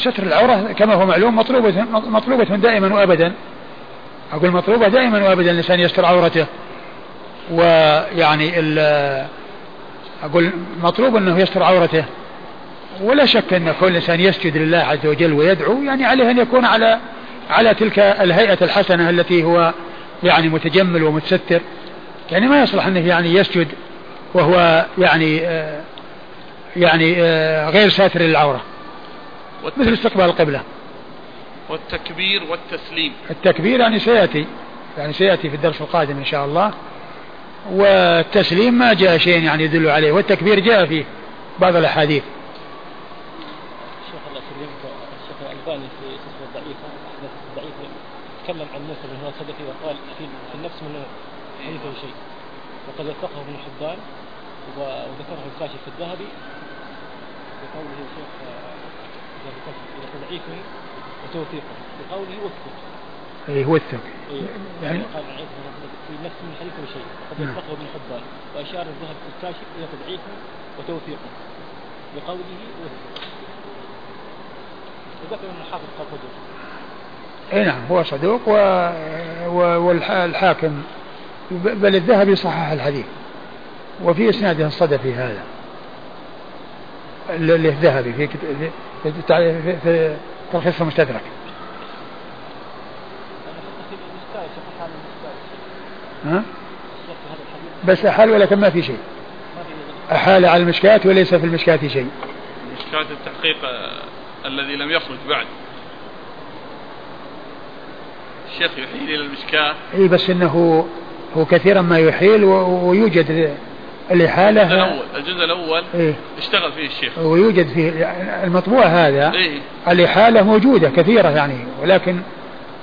ستر العورة كما هو معلوم مطلوبة مطلوبة دائما وأبدا. أقول مطلوبة دائما وأبدا الإنسان يستر عورته. ويعني أقول مطلوب أنه يستر عورته. ولا شك أن كل إنسان يسجد لله عز وجل ويدعو يعني عليه أن يكون على على تلك الهيئة الحسنة التي هو يعني متجمل ومتستر. يعني ما يصلح أنه يعني يسجد وهو يعني آه يعني آه غير ساتر للعورة. مثل استقبال القبلة. والتكبير والتسليم. التكبير يعني سيأتي يعني سيأتي في الدرس القادم إن شاء الله. والتسليم ما جاء شيء يعني يدل عليه والتكبير جاء في بعض الأحاديث. الشيخ الله يسلمك الشيخ الألباني في سلسلة الضعيفة الأحاديث الضعيفة تكلم عن بن وقال في, في النفس من حديثه شيء. وقد وثقه ابن حبان وذكره الكاشف الذهبي. بقوله الشيخ إذا ضعيف وتوثيقه بقوله وثق اي وثق إيه يعني قال في نفس من حديث شيء وقد وثقه ابن حبان واشار الذهب في الكاشف إلى تضعيفه وتوثيقه بقوله وثق وذكر ان الحافظ قال صدوق اي نعم هو صدوق و... والحاكم بل الذهبي صحح الحديث. وفي اسناده الصدفي هذا. الذهبي في في, تلخيص المستدرك. ها؟ بس أحال ولكن ما في شيء؟ أحال على المشكاة وليس في المشكاة شيء. مشكاة التحقيق الذي لم يخرج بعد. الشيخ يحيل إلى المشكاة. اي بس إنه هو كثيرا ما يحيل ويوجد الإحالة الجزء الأول الجزء الأول إيه؟ اشتغل فيه الشيخ. ويوجد فيه المطبوع هذا إيه؟ الإحالة موجودة كثيرة يعني ولكن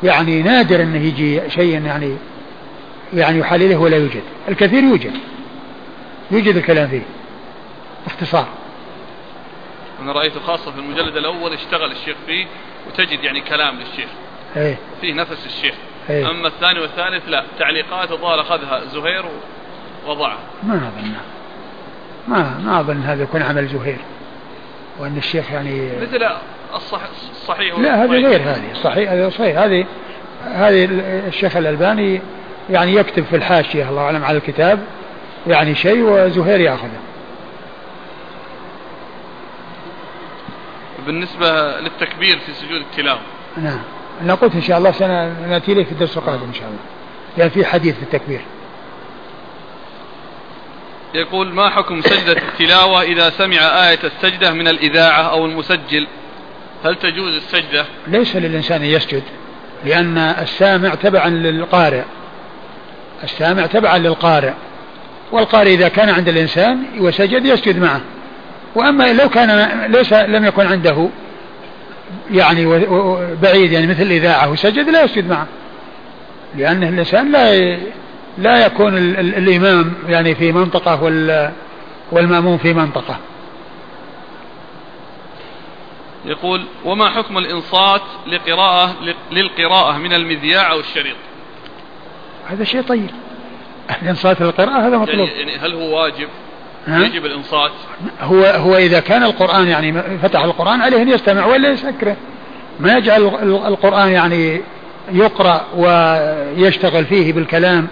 يعني نادر أنه يجي شيء يعني يعني يحال إليه ولا يوجد. الكثير يوجد يوجد الكلام فيه باختصار. أنا رأيت خاصة في المجلد الأول اشتغل الشيخ فيه وتجد يعني كلام للشيخ إيه. فيه نفس الشيخ. إيه. أما الثاني والثالث لا تعليقات الظاهر أخذها زهير وضعها ما أظن. ما ما أظن هذا يكون عمل زهير وأن الشيخ يعني مثل الصح الصحيح لا هذه غير هذه. صحيح هذه صحيح. هذه هذه الشيخ الألباني يعني يكتب في الحاشية الله أعلم على الكتاب يعني شيء وزهير يأخذه. بالنسبة للتكبير في سجود التلاوة. نعم. أنا قلت إن شاء الله سنأتي إليه في الدرس القادم إن شاء الله. يعني في حديث في التكبير. يقول ما حكم سجدة التلاوة إذا سمع آية السجدة من الإذاعة أو المسجل؟ هل تجوز السجدة؟ ليس للإنسان يسجد لأن السامع تبعا للقارئ. السامع تبعا للقارئ. والقارئ إذا كان عند الإنسان وسجد يسجد معه. وأما لو كان ليس لم يكن عنده يعني بعيد يعني مثل الإذاعة وسجد لا يسجد معه. لأن الإنسان لا لا يكون الإمام يعني في منطقة والمأموم في منطقة. يقول وما حكم الإنصات لقراءة للقراءة من المذياع أو الشريط؟ هذا شيء طيب. الإنصات للقراءة هذا مطلوب. يعني, يعني هل هو واجب؟ يجب الإنصات؟ هو هو إذا كان القرآن يعني فتح القرآن عليه أن يستمع ولا يسكره. ما يجعل القرآن يعني يقرأ ويشتغل فيه بالكلام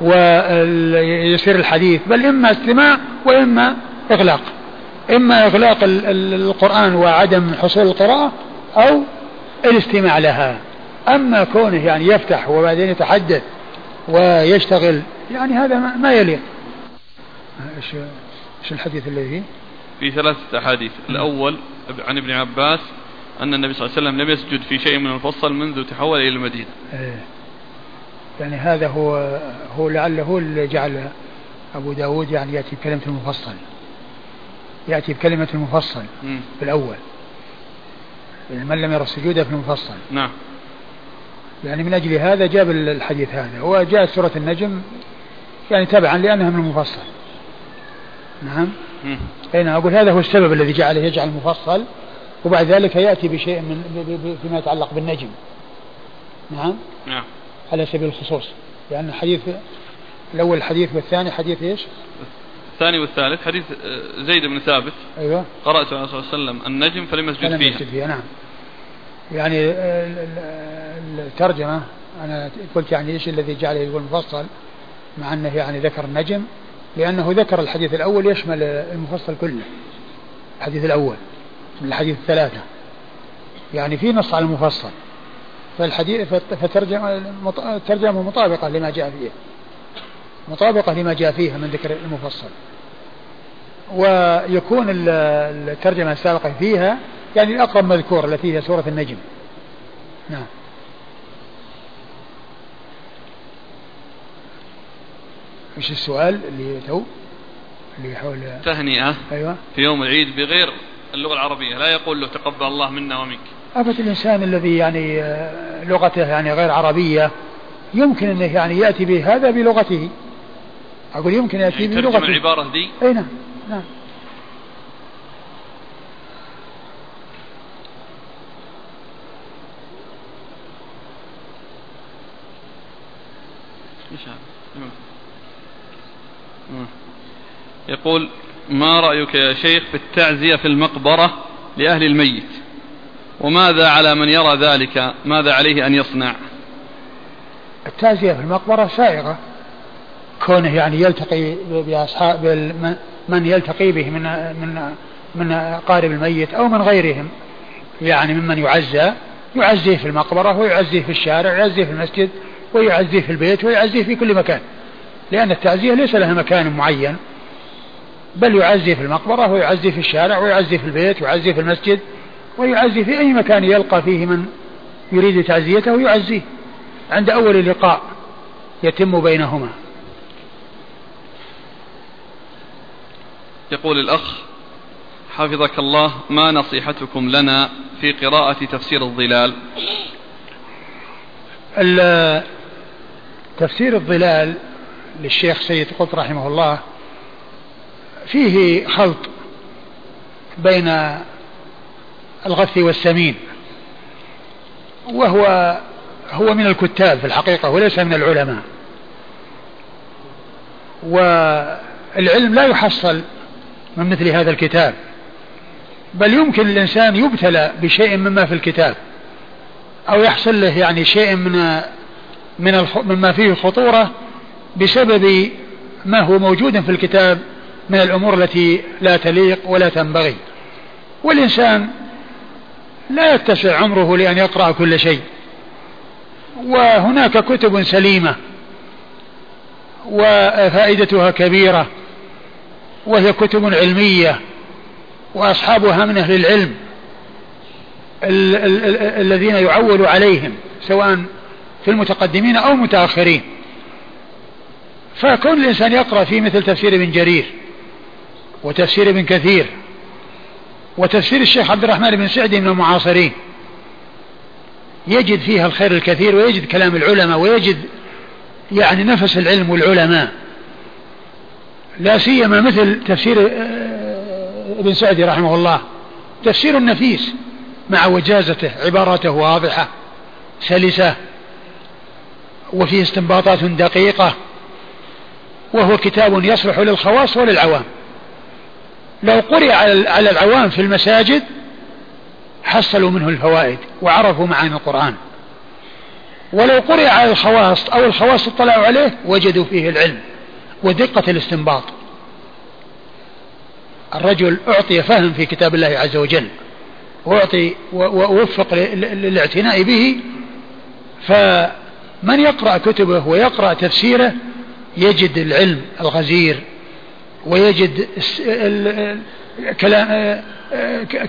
ويصير الحديث بل إما استماع وإما إغلاق. إما إغلاق القرآن وعدم حصول القراءة أو الاستماع لها. أما كونه يعني يفتح وبعدين يتحدث ويشتغل يعني هذا ما يليق. إيش إيش الحديث الذي فيه؟ في ثلاثة أحاديث. الأول عن ابن عباس أن النبي صلى الله عليه وسلم لم يسجد في شيء من المفصل منذ تحول إلى المدينة. إيه. يعني هذا هو هو لعله اللي جعل أبو داود يعني يأتي بكلمة المفصل. يأتي بكلمة المفصل م. في الأول من لم يرى السجود في المفصل. نعم. يعني من أجل هذا جاب الحديث هذا. وجاءت سورة النجم يعني تبعا لأنها من المفصل. نعم. أين. أقول هذا هو السبب الذي جعله يجعل المفصل؟ وبعد ذلك يأتي بشيء من فيما يتعلق بالنجم. نعم. نعم. على سبيل الخصوص. لأن الحديث الأول الحديث والثاني حديث إيش؟ الثاني والثالث حديث آه، زيد بن ثابت. أيوة. قرأت على صلى الله عليه وسلم النجم فلم يسجد فيها. يسجد فيها نعم. يعني الترجمة أنا قلت يعني إيش الذي جعله يقول مفصل مع أنه يعني ذكر النجم لأنه ذكر الحديث الأول يشمل المفصل كله. الحديث الأول من الحديث الثلاثة. يعني في نص على المفصل. فالحديث فترجمة الترجمة مطابقة لما جاء فيه. مطابقة لما جاء فيها من ذكر المفصل. ويكون الترجمة السابقة فيها يعني الأقرب مذكور التي هي سورة النجم. نعم. إيش السؤال اللي تو؟ اللي حول تهنئة أيوه. في يوم العيد بغير اللغة العربية. لا يقول له تقبل الله منا ومنك. أبد الإنسان الذي يعني آه، لغته يعني غير عربية يمكن أنه يعني يأتي بهذا بلغته. أقول يمكن يأتي يعني بلغته. العبارة دي؟ أي نعم نعم. يقول ما رأيك يا شيخ في التعزية في المقبرة لأهل الميت؟ وماذا على من يرى ذلك؟ ماذا عليه أن يصنع؟ التعزية في المقبرة سائغة كونه يعني يلتقي بأصحاب من يلتقي به من من من أقارب الميت أو من غيرهم. يعني ممن يعزى. يعزيه في المقبرة ويعزيه في الشارع ويعزيه في المسجد ويعزيه في البيت ويعزيه في كل مكان. لأن التعزية ليس لها مكان معين. بل يعزي في المقبرة ويعزي في الشارع ويعزي في البيت ويعزي في المسجد. ويعزي في أي مكان يلقى فيه من يريد تعزيته يعزيه عند أول لقاء يتم بينهما. يقول الأخ حفظك الله ما نصيحتكم لنا في قراءة تفسير الظلال؟ تفسير الظلال للشيخ سيد قطب رحمه الله فيه خلط بين الغث والسمين. وهو هو من الكتاب في الحقيقة وليس من العلماء. والعلم لا يحصل من مثل هذا الكتاب. بل يمكن الإنسان يبتلى بشيء مما في الكتاب أو يحصل له يعني شيء من من مما فيه خطورة بسبب ما هو موجود في الكتاب من الأمور التي لا تليق ولا تنبغي. والإنسان لا يتسع عمره لأن يقرأ كل شيء. وهناك كتب سليمة وفائدتها كبيرة وهي كتب علمية وأصحابها من أهل العلم الذين يعول عليهم سواء في المتقدمين أو المتأخرين فكون الإنسان يقرأ في مثل تفسير ابن جرير وتفسير ابن كثير وتفسير الشيخ عبد الرحمن بن سعدي من المعاصرين. يجد فيها الخير الكثير ويجد كلام العلماء ويجد يعني نفس العلم والعلماء. لا سيما مثل تفسير آه، ابن سعدي رحمه الله. تفسير نفيس مع وجازته عبارته واضحة سلسة وفيه استنباطات دقيقة وهو كتاب يصلح للخواص وللعوام. لو قرئ على العوام في المساجد حصلوا منه الفوائد وعرفوا معاني القرآن. ولو قرئ على الخواص أو الخواص اطلعوا عليه وجدوا فيه العلم ودقة الاستنباط. الرجل أعطي فهم في كتاب الله عز وجل وأعطي ووفق للاعتناء به فمن يقرأ كتبه ويقرأ تفسيره يجد العلم الغزير ويجد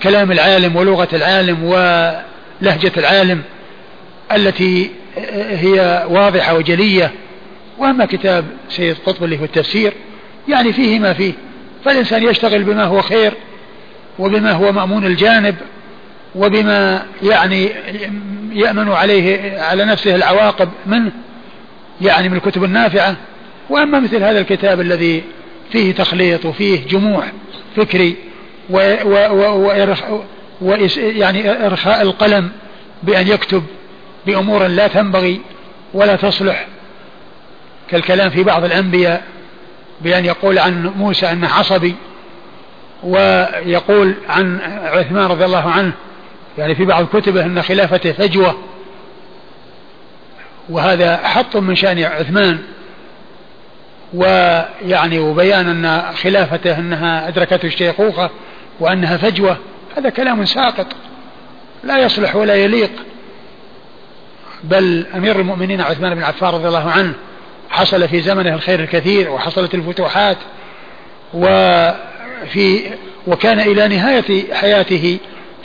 كلام العالم ولغة العالم ولهجة العالم التي هي واضحة وجلية. وأما كتاب سيد قطب اللي هو التفسير يعني فيه ما فيه. فالإنسان يشتغل بما هو خير وبما هو مأمون الجانب وبما يعني يأمن عليه على نفسه العواقب منه يعني من الكتب النافعة. وأما مثل هذا الكتاب الذي فيه تخليط وفيه جموع فكري و و و و يعني إرخاء القلم بأن يكتب بأمور لا تنبغي ولا تصلح كالكلام في بعض الأنبياء بأن يقول عن موسى أنه عصبي ويقول عن عثمان رضي الله عنه يعني في بعض كتبه أن خلافته فجوة وهذا حط من شأن عثمان ويعني وبيان أن خلافته أنها أدركته الشيخوخة وأنها فجوة هذا كلام ساقط لا يصلح ولا يليق. بل أمير المؤمنين عثمان بن عفان رضي الله عنه حصل في زمنه الخير الكثير وحصلت الفتوحات وفي وكان إلى نهاية حياته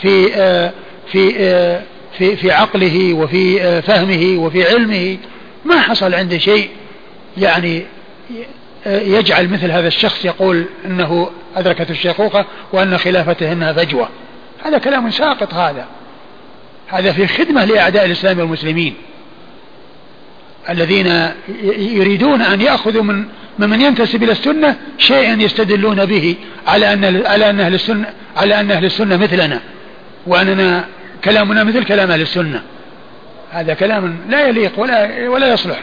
في آه، في آه، في في عقله وفي آه، فهمه وفي علمه. ما حصل عنده شيء يعني يجعل مثل هذا الشخص يقول إنه ادركته الشيخوخة وأن خلافته إنها فجوة. هذا كلام ساقط هذا. هذا في خدمة لأعداء الإسلام والمسلمين. الذين يريدون أن يأخذوا من ممن ينتسب إلى السنة شيئا يستدلون به على ان على أن أهل السنة على أن أهل السنة مثلنا. وأننا كلامنا مثل كلام أهل السنة. هذا كلام لا يليق ولا ولا يصلح.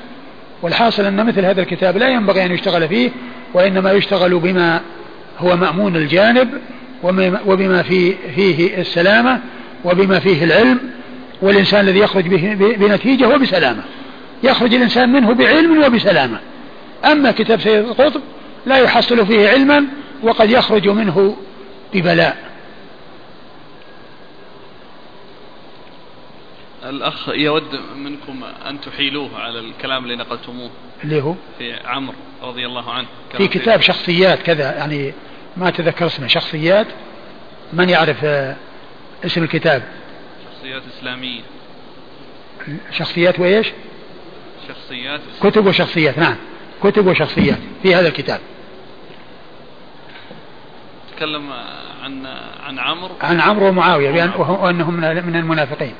والحاصل أن مثل هذا الكتاب لا ينبغي أن يشتغل فيه وإنما يشتغل بما هو مأمون الجانب وبما فيه, فيه السلامة وبما فيه العلم والإنسان الذي يخرج به بنتيجة وبسلامة. يخرج الإنسان منه بعلم وبسلامة. أما كتاب سيد القطب لا يحصل فيه علما وقد يخرج منه ببلاء. الأخ يود منكم أن تحيلوه على الكلام اللي نقلتموه اللي هو؟ في عمرو رضي الله عنه. في كتاب شخصيات كذا يعني ما تذكر اسمه. شخصيات من يعرف آه، اسم الكتاب؟ شخصيات إسلامية. شخصيات وإيش؟ شخصيات كتب وشخصيات نعم. كتب وشخصيات في هذا الكتاب. تكلم عن عن عمرو. عن عمرو ومعاوية وأنهم من المنافقين.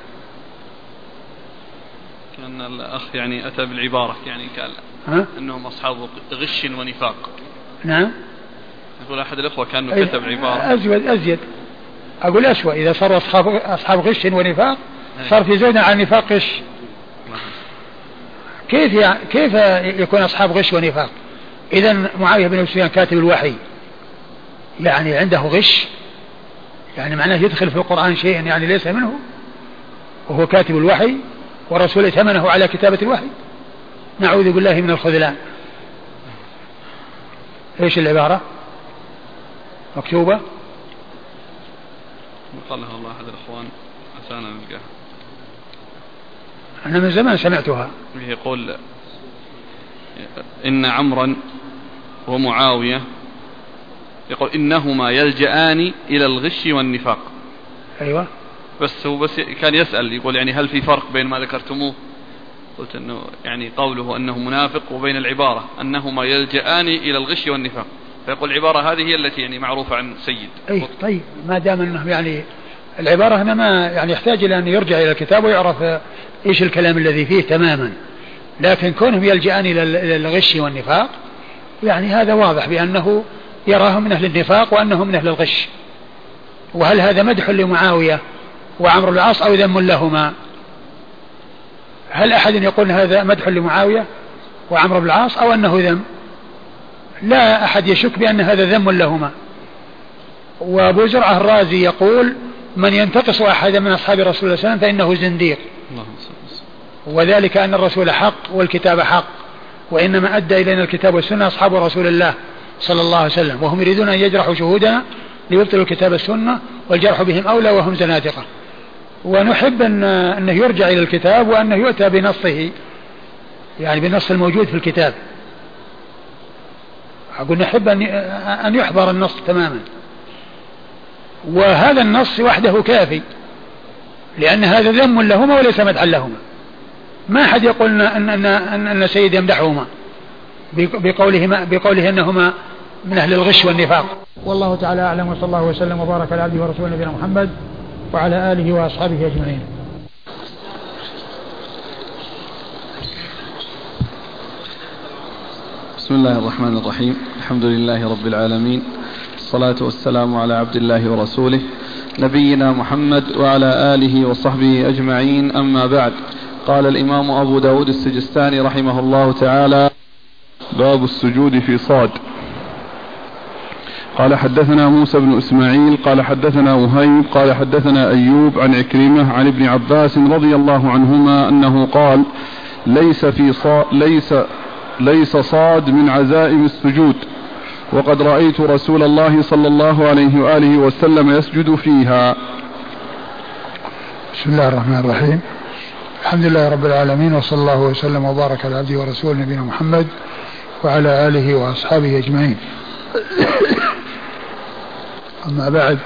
أن الأخ يعني أتى بالعبارة يعني قال أنهم أصحاب غش ونفاق. نعم. يقول أحد الأخوة كان كتب عبارة. أزيد أزيد. أقول أسوأ إذا صاروا أصحاب أصحاب غش ونفاق صار في زودنا عن نفاق غش. كيف يعني كيف يكون أصحاب غش ونفاق؟ إذا معاوية بن سفيان كاتب الوحي. يعني عنده غش؟ يعني معناه يدخل في القرآن شيئا يعني ليس منه؟ وهو كاتب الوحي؟ والرسول ائتمنه على كتابة الوحي. نعوذ بالله من الخذلان. إيش العبارة؟ مكتوبة؟ قالها الله أحد الأخوان عسانا نلقاها. أنا من زمان سمعتها. يقول إن عمرا ومعاوية يقول إنهما يلجآن إلى الغش والنفاق. أيوة. بس هو بس كان يسأل يقول يعني هل في فرق بين ما ذكرتموه؟ قلت إنه يعني قوله أنه منافق وبين العبارة أنهما يلجأان إلى الغش والنفاق. فيقول العبارة هذه هي التي يعني معروفة عن سيد. أي طيب ما دام إنه يعني العبارة هنا ما يعني يحتاج إلى أن يرجع إلى الكتاب ويعرف إيش الكلام الذي فيه تماما. لكن كونهم يلجأان إلى الغش والنفاق يعني هذا واضح بأنه يراهم من أهل النفاق وأنهم من أهل الغش. وهل هذا مدح لمعاوية؟ وعمرو العاص أو ذم لهما. هل أحد يقول هذا مدح لمعاوية وعمرو بن العاص أو أنه ذم؟ لا أحد يشك بأن هذا ذم لهما. وأبو زرعة الرازي يقول من ينتقص أحدا من أصحاب رسول الله صلى الله عليه وسلم فإنه زنديق. وذلك أن الرسول حق والكتاب حق وإنما أدى إلينا الكتاب والسنة أصحاب رسول الله صلى الله عليه وسلم وهم يريدون أن يجرحوا شهودنا ليبطلوا الكتاب والسنة والجرح بهم أولى وهم زنادقة. ونحب أن أنه يرجع إلى الكتاب وأنه يؤتى بنصه. يعني بالنص الموجود في الكتاب. أقول نحب أن أن يحضر النص تماما. وهذا النص وحده كافي. لأن هذا ذم لهما وليس مدحا لهما. ما أحد يقول أن أن أن, أن سيد يمدحهما. بقولهما بقوله أنهما من أهل الغش والنفاق. والله تعالى أعلم وصلى الله وسلم وبارك على عبده ورسوله نبينا محمد. وعلى آله وأصحابه أجمعين. بسم الله الرحمن الرحيم. الحمد لله رب العالمين. الصلاة والسلام على عبد الله ورسوله نبينا محمد وعلى آله وصحبه أجمعين. أما بعد قال الإمام أبو داود السجستاني رحمه الله تعالى باب السجود في صاد. قال حدثنا موسى بن إسماعيل قال حدثنا وهيب قال حدثنا أيوب عن عكرمة عن ابن عباس رضي الله عنهما أنه قال ليس في صا ليس ليس صاد من عزائم السجود وقد رأيت رسول الله صلى الله عليه وآله وسلم يسجد فيها. بسم الله الرحمن الرحيم. الحمد لله رب العالمين وصلى الله وسلم وبارك على عبده ورسوله نبينا محمد وعلى آله وأصحابه أجمعين. أما بعد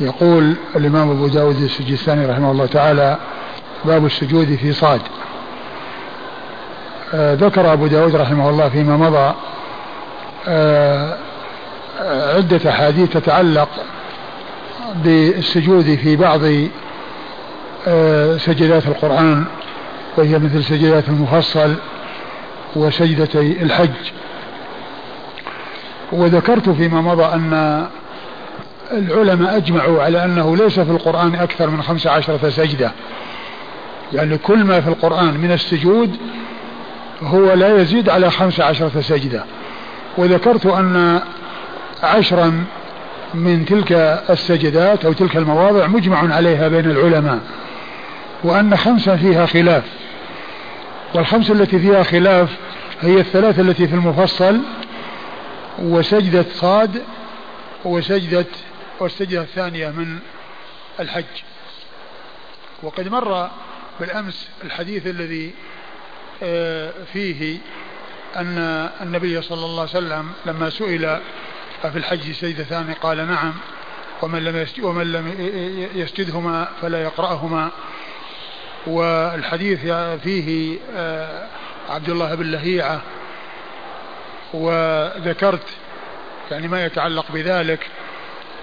يقول الإمام أبو داود السجستاني رحمه الله تعالى باب السجود في صاد. آه ذكر أبو داود رحمه الله فيما مضى آه عدة أحاديث تتعلق بالسجود في بعض آه سجدات القرآن وهي مثل سجدات المفصل وسجدتي الحج. وذكرت فيما مضى أن العلماء أجمعوا على أنه ليس في القرآن أكثر من خمس عشرة سجدة. يعني كل ما في القرآن من السجود هو لا يزيد على خمس عشرة سجدة. وذكرت أن عشرا من تلك السجدات أو تلك المواضع مجمع عليها بين العلماء وأن خمسا فيها خلاف. والخمس التي فيها خلاف هي الثلاث التي في المفصل وسجدة صاد وسجدة والسجدة الثانية من الحج. وقد مر بالأمس الحديث الذي آه، فيه أن النبي صلى الله عليه وسلم لما سئل أفي الحج سجدتان قال نعم ومن لم ومن لم يسجدهما فلا يقرأهما. والحديث فيه آه، عبد الله بن لهيعة. وذكرت يعني ما يتعلق بذلك.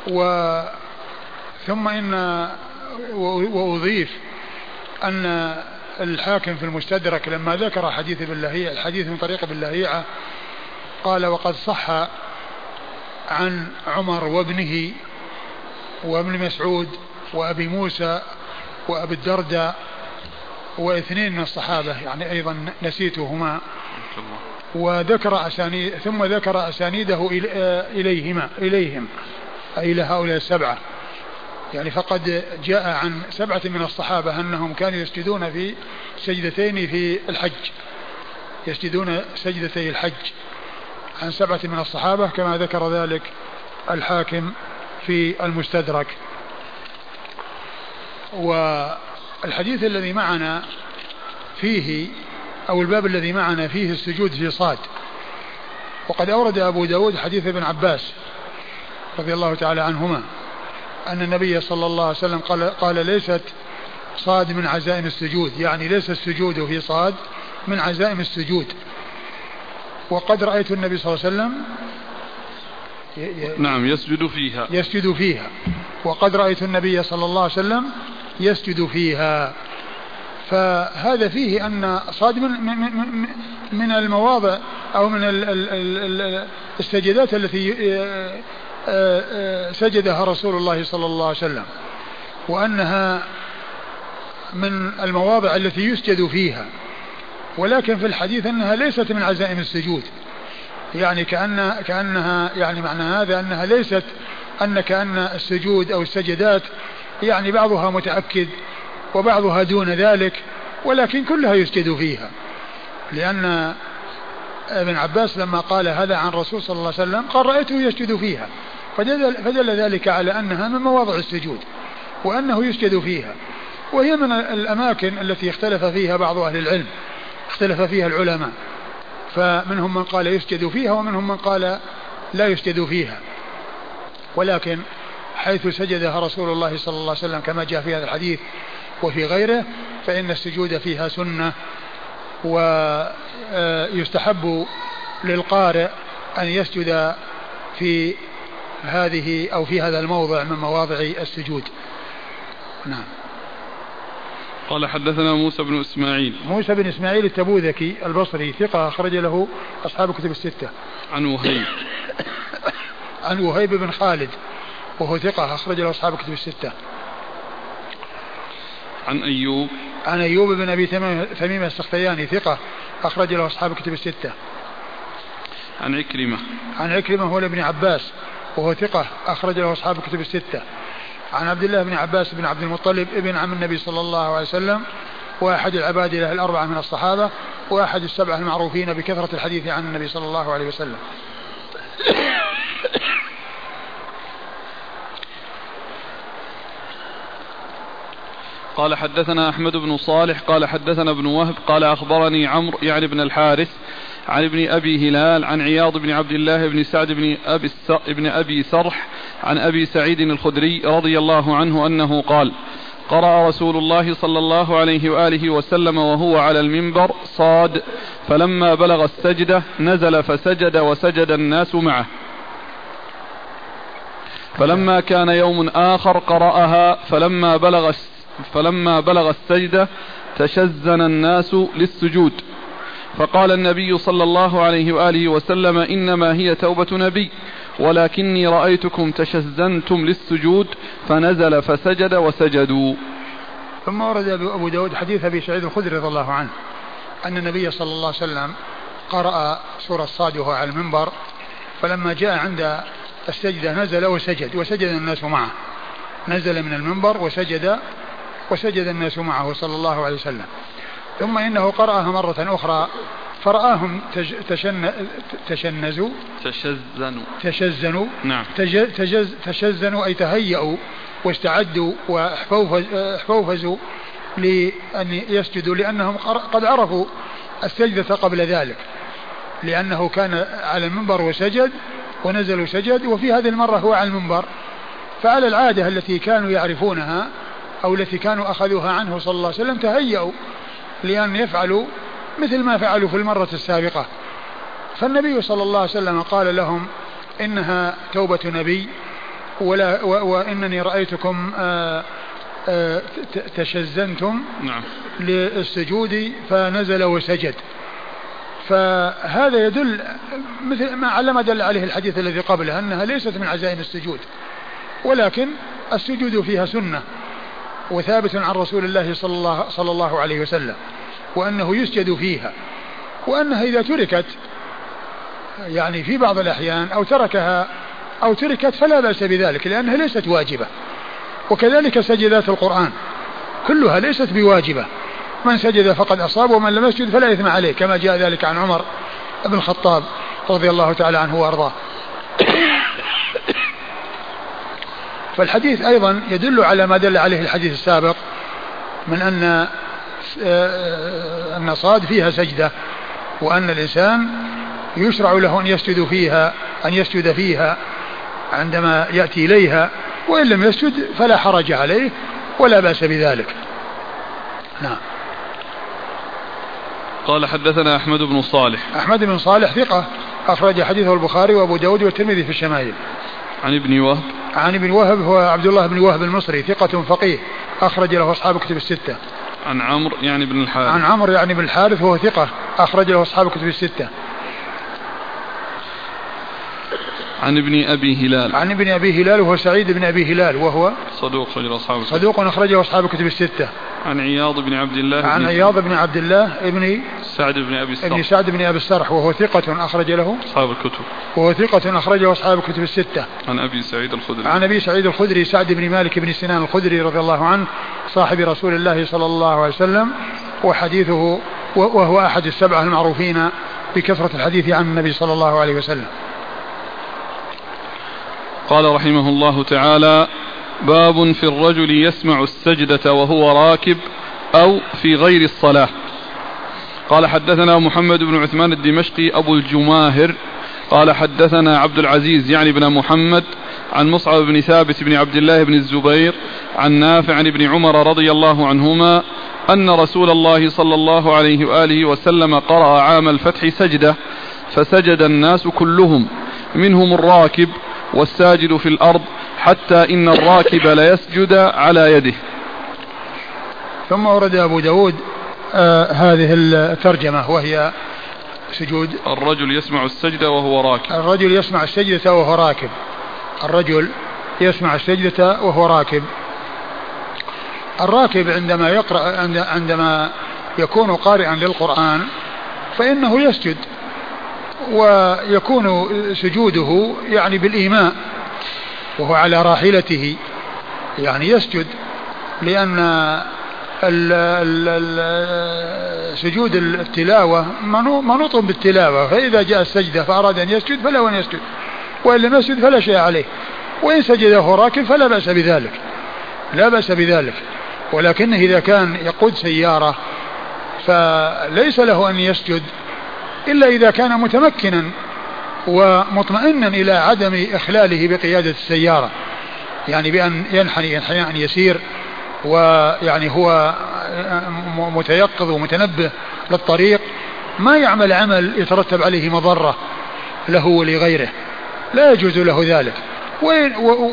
و ثم إن وأضيف أن الحاكم في المستدرك لما ذكر حديث ابن الحديث من طريق ابن قال وقد صح عن عمر وابنه وابن مسعود وأبي موسى وأبي الدرداء واثنين من الصحابة يعني أيضا نسيتهما. وذكر أسانيد ثم ذكر أسانيده إليهما إليهم. أي إلى هؤلاء السبعة. يعني فقد جاء عن سبعة من الصحابة أنهم كانوا يسجدون في سجدتين في الحج. يسجدون سجدتي الحج عن سبعة من الصحابة كما ذكر ذلك الحاكم في المستدرك. والحديث الذي معنا فيه أو الباب الذي معنا فيه السجود في صاد. وقد أورد أبو داود حديث ابن عباس رضي الله تعالى عنهما أن النبي صلى الله عليه وسلم قال, قال ليست صاد من عزائم السجود. يعني ليس السجود في صاد من عزائم السجود. وقد رأيت النبي صلى الله عليه وسلم نعم يسجد فيها. يسجد فيها. وقد رأيت النبي صلى الله عليه وسلم يسجد فيها. فهذا فيه أن صاد من, من, من المواضع أو من السجدات التي سجدها رسول الله صلى الله عليه وسلم وأنها من المواضع التي يسجد فيها ولكن في الحديث أنها ليست من عزائم السجود. يعني كأن كأنها يعني معنى هذا أنها ليست أن كأن السجود أو السجدات يعني بعضها متأكد وبعضها دون ذلك ولكن كلها يسجد فيها. لأن ابن عباس لما قال هذا عن الرسول صلى الله عليه وسلم قال رأيته يسجد فيها. فدل, فدل ذلك على أنها من مواضع السجود وأنه يسجد فيها وهي من الأماكن التي اختلف فيها بعض أهل العلم اختلف فيها العلماء فمنهم من قال يسجد فيها ومنهم من قال لا يسجد فيها. ولكن حيث سجدها رسول الله صلى الله عليه وسلم كما جاء في هذا الحديث وفي غيره فإن السجود فيها سنة ويستحب للقارئ أن يسجد في هذه أو في هذا الموضع من مواضع السجود. نعم. قال حدثنا موسى بن إسماعيل. موسى بن إسماعيل التبوذكي البصري ثقة أخرج له أصحاب كتب الستة. عن وهيب. عن وهيب بن خالد وهو ثقة أخرج له أصحاب كتب الستة. عن أيوب. عن أيوب بن أبي تميم السختياني ثقة أخرج له أصحاب كتب الستة. عن عكرمة. عن عكرمة هو ابن عباس. وهو ثقة أخرج له أصحاب الكتب الستة. عن عبد الله بن عباس بن عبد المطلب ابن عم النبي صلى الله عليه وسلم وأحد العباد له الأربعة من الصحابة وأحد السبعة المعروفين بكثرة الحديث عن النبي صلى الله عليه وسلم. قال حدثنا أحمد بن صالح قال حدثنا ابن وهب قال أخبرني عمرو يعني بن الحارث عن ابن أبي هلال عن عياض بن عبد الله بن سعد بن أبي, بن أبي سرح عن أبي سعيد الخدري رضي الله عنه أنه قال قرأ رسول الله صلى الله عليه وآله وسلم وهو على المنبر صاد فلما بلغ السجدة نزل فسجد وسجد الناس معه. فلما كان يوم آخر قرأها فلما بلغ فلما بلغ السجدة تشزن الناس للسجود. فقال النبي صلى الله عليه وآله وسلم إنما هي توبة نبي ولكني رأيتكم تشزنتم للسجود فنزل فسجد وسجدوا. ثم ورد أبو داود حديث أبي سعيد الخدري رضي الله عنه أن النبي صلى الله عليه وسلم قرأ سورة صاد وهو على المنبر فلما جاء عند السجدة نزل وسجد وسجد الناس معه. نزل من المنبر وسجد وسجد الناس معه صلى الله عليه وسلم. ثم إنه قرأها مرة أخرى. فرآهم تج تشن تشنزوا. تشزنوا. تشزنوا. نعم. تجز تشزنوا أي تهيأوا واستعدوا واحفوفزوا لأن يسجدوا لأنهم قد عرفوا السجدة قبل ذلك. لأنه كان على المنبر وسجد ونزل وسجد وفي هذه المرة هو على المنبر. فعلى العادة التي كانوا يعرفونها أو التي كانوا أخذوها عنه صلى الله عليه وسلم تهيأوا لأن يفعلوا مثل ما فعلوا في المرة السابقة. فالنبي صلى الله عليه وسلم قال لهم إنها توبة نبي ولا وإنني رأيتكم آآ آآ تشزنتم نعم. للسجود فنزل وسجد. فهذا يدل مثل ما على ما دل عليه الحديث الذي قبله أنها ليست من عزائم السجود ولكن السجود فيها سنة. وثابت عن رسول الله صلى الله, صلى الله عليه وسلم وأنه يسجد فيها وأنها إذا تركت يعني في بعض الأحيان أو تركها أو تركت فلا بأس بذلك لأنها ليست واجبة. وكذلك سجدات القرآن كلها ليست بواجبة. من سجد فقد أصاب ومن لم يسجد فلا إثم عليه كما جاء ذلك عن عمر بن الخطاب رضي الله تعالى عنه وأرضاه. فالحديث أيضا يدل على ما دل عليه الحديث السابق من أن آه، أن صاد فيها سجدة وأن الإنسان يشرع له أن يسجد فيها أن يسجد فيها عندما يأتي إليها وإن لم يسجد فلا حرج عليه ولا بأس بذلك. نعم. قال حدثنا أحمد بن صالح. أحمد بن صالح ثقة أخرج حديثه البخاري وأبو داود والترمذي في الشمائل. عن ابن وهب. عن ابن وهب هو عبد الله بن وهب المصري ثقة فقيه أخرج له أصحاب الكتب الستة. عن عمرو يعني بن الحارث. عن عمرو يعني بن الحارث وهو ثقة أخرج له أصحاب الكتب الستة. عن ابن أبي هلال. عن ابن أبي هلال وهو سعيد بن أبي هلال وهو صدوق أخرجه أصحاب صدوق أخرجه أصحاب الكتب الستة. عن عياض بن عبد الله عن عياض بن عبد الله ابن سعد بن أبي السرح ابن سعد بن أبي السرح وهو ثقة أخرج له. أصحاب الكتب. وهو ثقة أخرجه أصحاب الكتب الستة. عن أبي سعيد الخدري. عن أبي سعيد الخدري سعد بن مالك بن سنان الخدري رضي الله عنه صاحب رسول الله صلى الله عليه وسلم وحديثه وهو أحد السبعة المعروفين بكثرة الحديث عن النبي صلى الله عليه وسلم. قال رحمه الله تعالى باب في الرجل يسمع السجدة وهو راكب أو في غير الصلاة. قال حدثنا محمد بن عثمان الدمشقي أبو الجماهر. قال حدثنا عبد العزيز يعني بن محمد عن مصعب بن ثابت بن عبد الله بن الزبير عن نافع عن ابن عمر رضي الله عنهما أن رسول الله صلى الله عليه وآله وسلم قرأ عام الفتح سجدة فسجد الناس كلهم منهم الراكب والساجد في الأرض حتى إن الراكب ليسجد على يده. ثم ورد أبو داود آه هذه الترجمة وهي سجود. الرجل يسمع السجدة وهو راكب. الرجل يسمع السجدة وهو راكب. الرجل يسمع السجدة وهو راكب. الراكب عندما يقرأ عندما يكون قارئا للقرآن فإنه يسجد. ويكون سجوده يعني بالإيماء وهو على راحلته يعني يسجد لأن سجود التلاوة منوط بالتلاوة فإذا جاء السجدة فأراد أن يسجد فله أن يسجد وإن لم يسجد فلا شيء عليه وإن سجد وهو راكب فلا بأس بذلك لا بأس بذلك ولكنه إذا كان يقود سيارة فليس له أن يسجد إلا إذا كان متمكنا ومطمئنا إلى عدم إخلاله بقيادة السيارة. يعني بأن ينحني انحناء يسير ويعني هو متيقظ ومتنبه للطريق ما يعمل عمل يترتب عليه مضرة له ولغيره. لا يجوز له ذلك.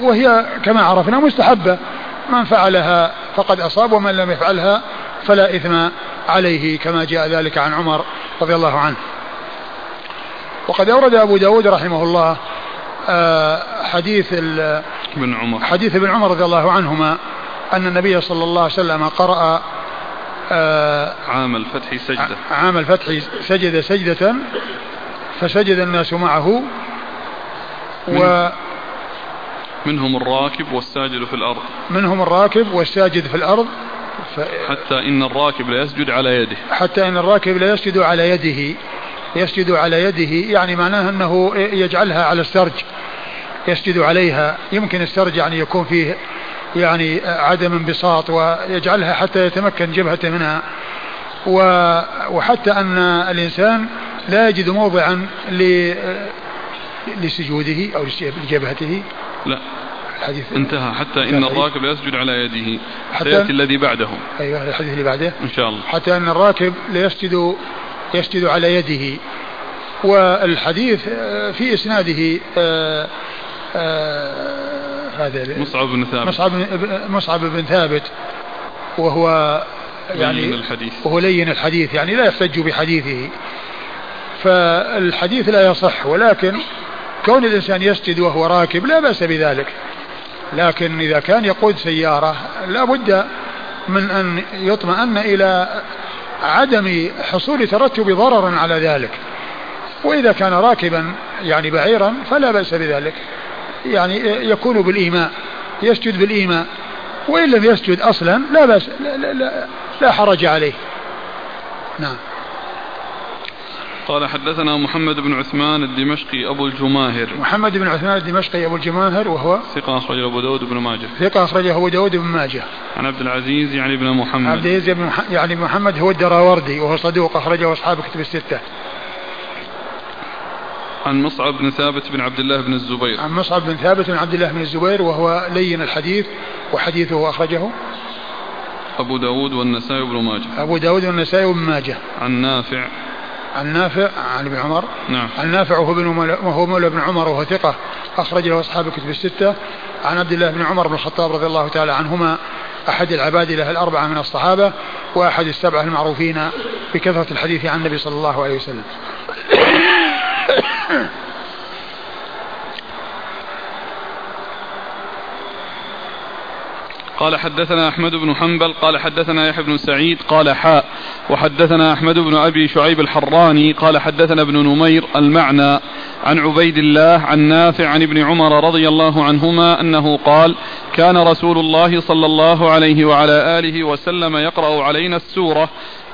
وهي كما عرفنا مستحبة. من فعلها فقد أصاب ومن لم يفعلها فلا إثم عليه كما جاء ذلك عن عمر رضي الله عنه. وقد أورد أبو داود رحمه الله آه، حديث ابن عمر. حديث ابن عمر رضي الله عنهما أن النبي صلى الله عليه وسلم قرأ آه، عام الفتح سجدة. عام الفتح سجد سجدة فسجد الناس معه و منهم الراكب والساجد في الأرض. منهم الراكب والساجد في الأرض ف... حتى إن الراكب لا يسجد على يده. حتى إن الراكب لا يسجد على يده. يسجد على يده يعني معناه أنه يجعلها على السرج يسجد عليها. يمكن السرج يعني يكون فيه يعني عدم انبساط ويجعلها حتى يتمكن جبهته منها. وحتى أن الإنسان لا يجد موضعا لسجوده أو لجبهته. لا الحديث انتهى. حتى إن الراكب يسجد على يده. حتى يأتي الذي بعده. أيوه الحديث اللي بعده. إن شاء الله. حتى أن الراكب ليسجد يسجد على يده. والحديث في إسناده آه، آه، هذا مصعب بن ثابت. مصعب مصعب بن ثابت. وهو يعني لين الحديث. وهو لين الحديث يعني لا يحتج بحديثه. فالحديث لا يصح ولكن كون الإنسان يسجد وهو راكب لا بأس بذلك. لكن إذا كان يقود سيارة لا بد من أن يطمئن إلى عدم حصول ترتب ضرر على ذلك. وإذا كان راكبا يعني بعيرا فلا بأس بذلك. يعني يكون بالإيماء يسجد بالإيماء. وإن لم يسجد أصلا لا بأس لا, لا, لا, لا حرج عليه. نعم. قال حدثنا محمد بن عثمان الدمشقي أبو الجماهر. محمد بن عثمان الدمشقي أبو الجماهر وهو ثقة أخرجه أبو داود بن ماجه. ثقة أخرجه أبو داود بن ماجه. عن عبد العزيز يعني بن محمد. عبد العزيز بن يعني محمد هو الدراوردي وهو صدوق أخرجه أصحاب كتب الستة. عن مصعب بن ثابت بن عبد الله بن الزبير. عن مصعب بن ثابت بن عبد الله بن الزبير وهو لين الحديث وحديثه أخرجه. أبو داود والنسائي بن ماجه. أبو داود والنسائي بن ماجه. عن نافع عن نافع عن ابن عمر. نعم. عن نافع وهو ابن وهو مولى ابن عمر وهو ثقة. أخرج له أصحاب الكتب الستة. عن عبد الله بن عمر بن الخطاب رضي الله تعالى عنهما أحد العباد له الأربعة من الصحابة وأحد السبعة المعروفين بكثرة الحديث عن النبي صلى الله عليه وسلم. قال حدثنا أحمد بن حنبل قال حدثنا يحيى بن سعيد قال حاء. وحدثنا أحمد بن أبي شعيب الحراني قال حدثنا ابن نمير المعنى عن عبيد الله عن نافع عن ابن عمر رضي الله عنهما أنه قال كان رسول الله صلى الله عليه وعلى آله وسلم يقرأ علينا السورة.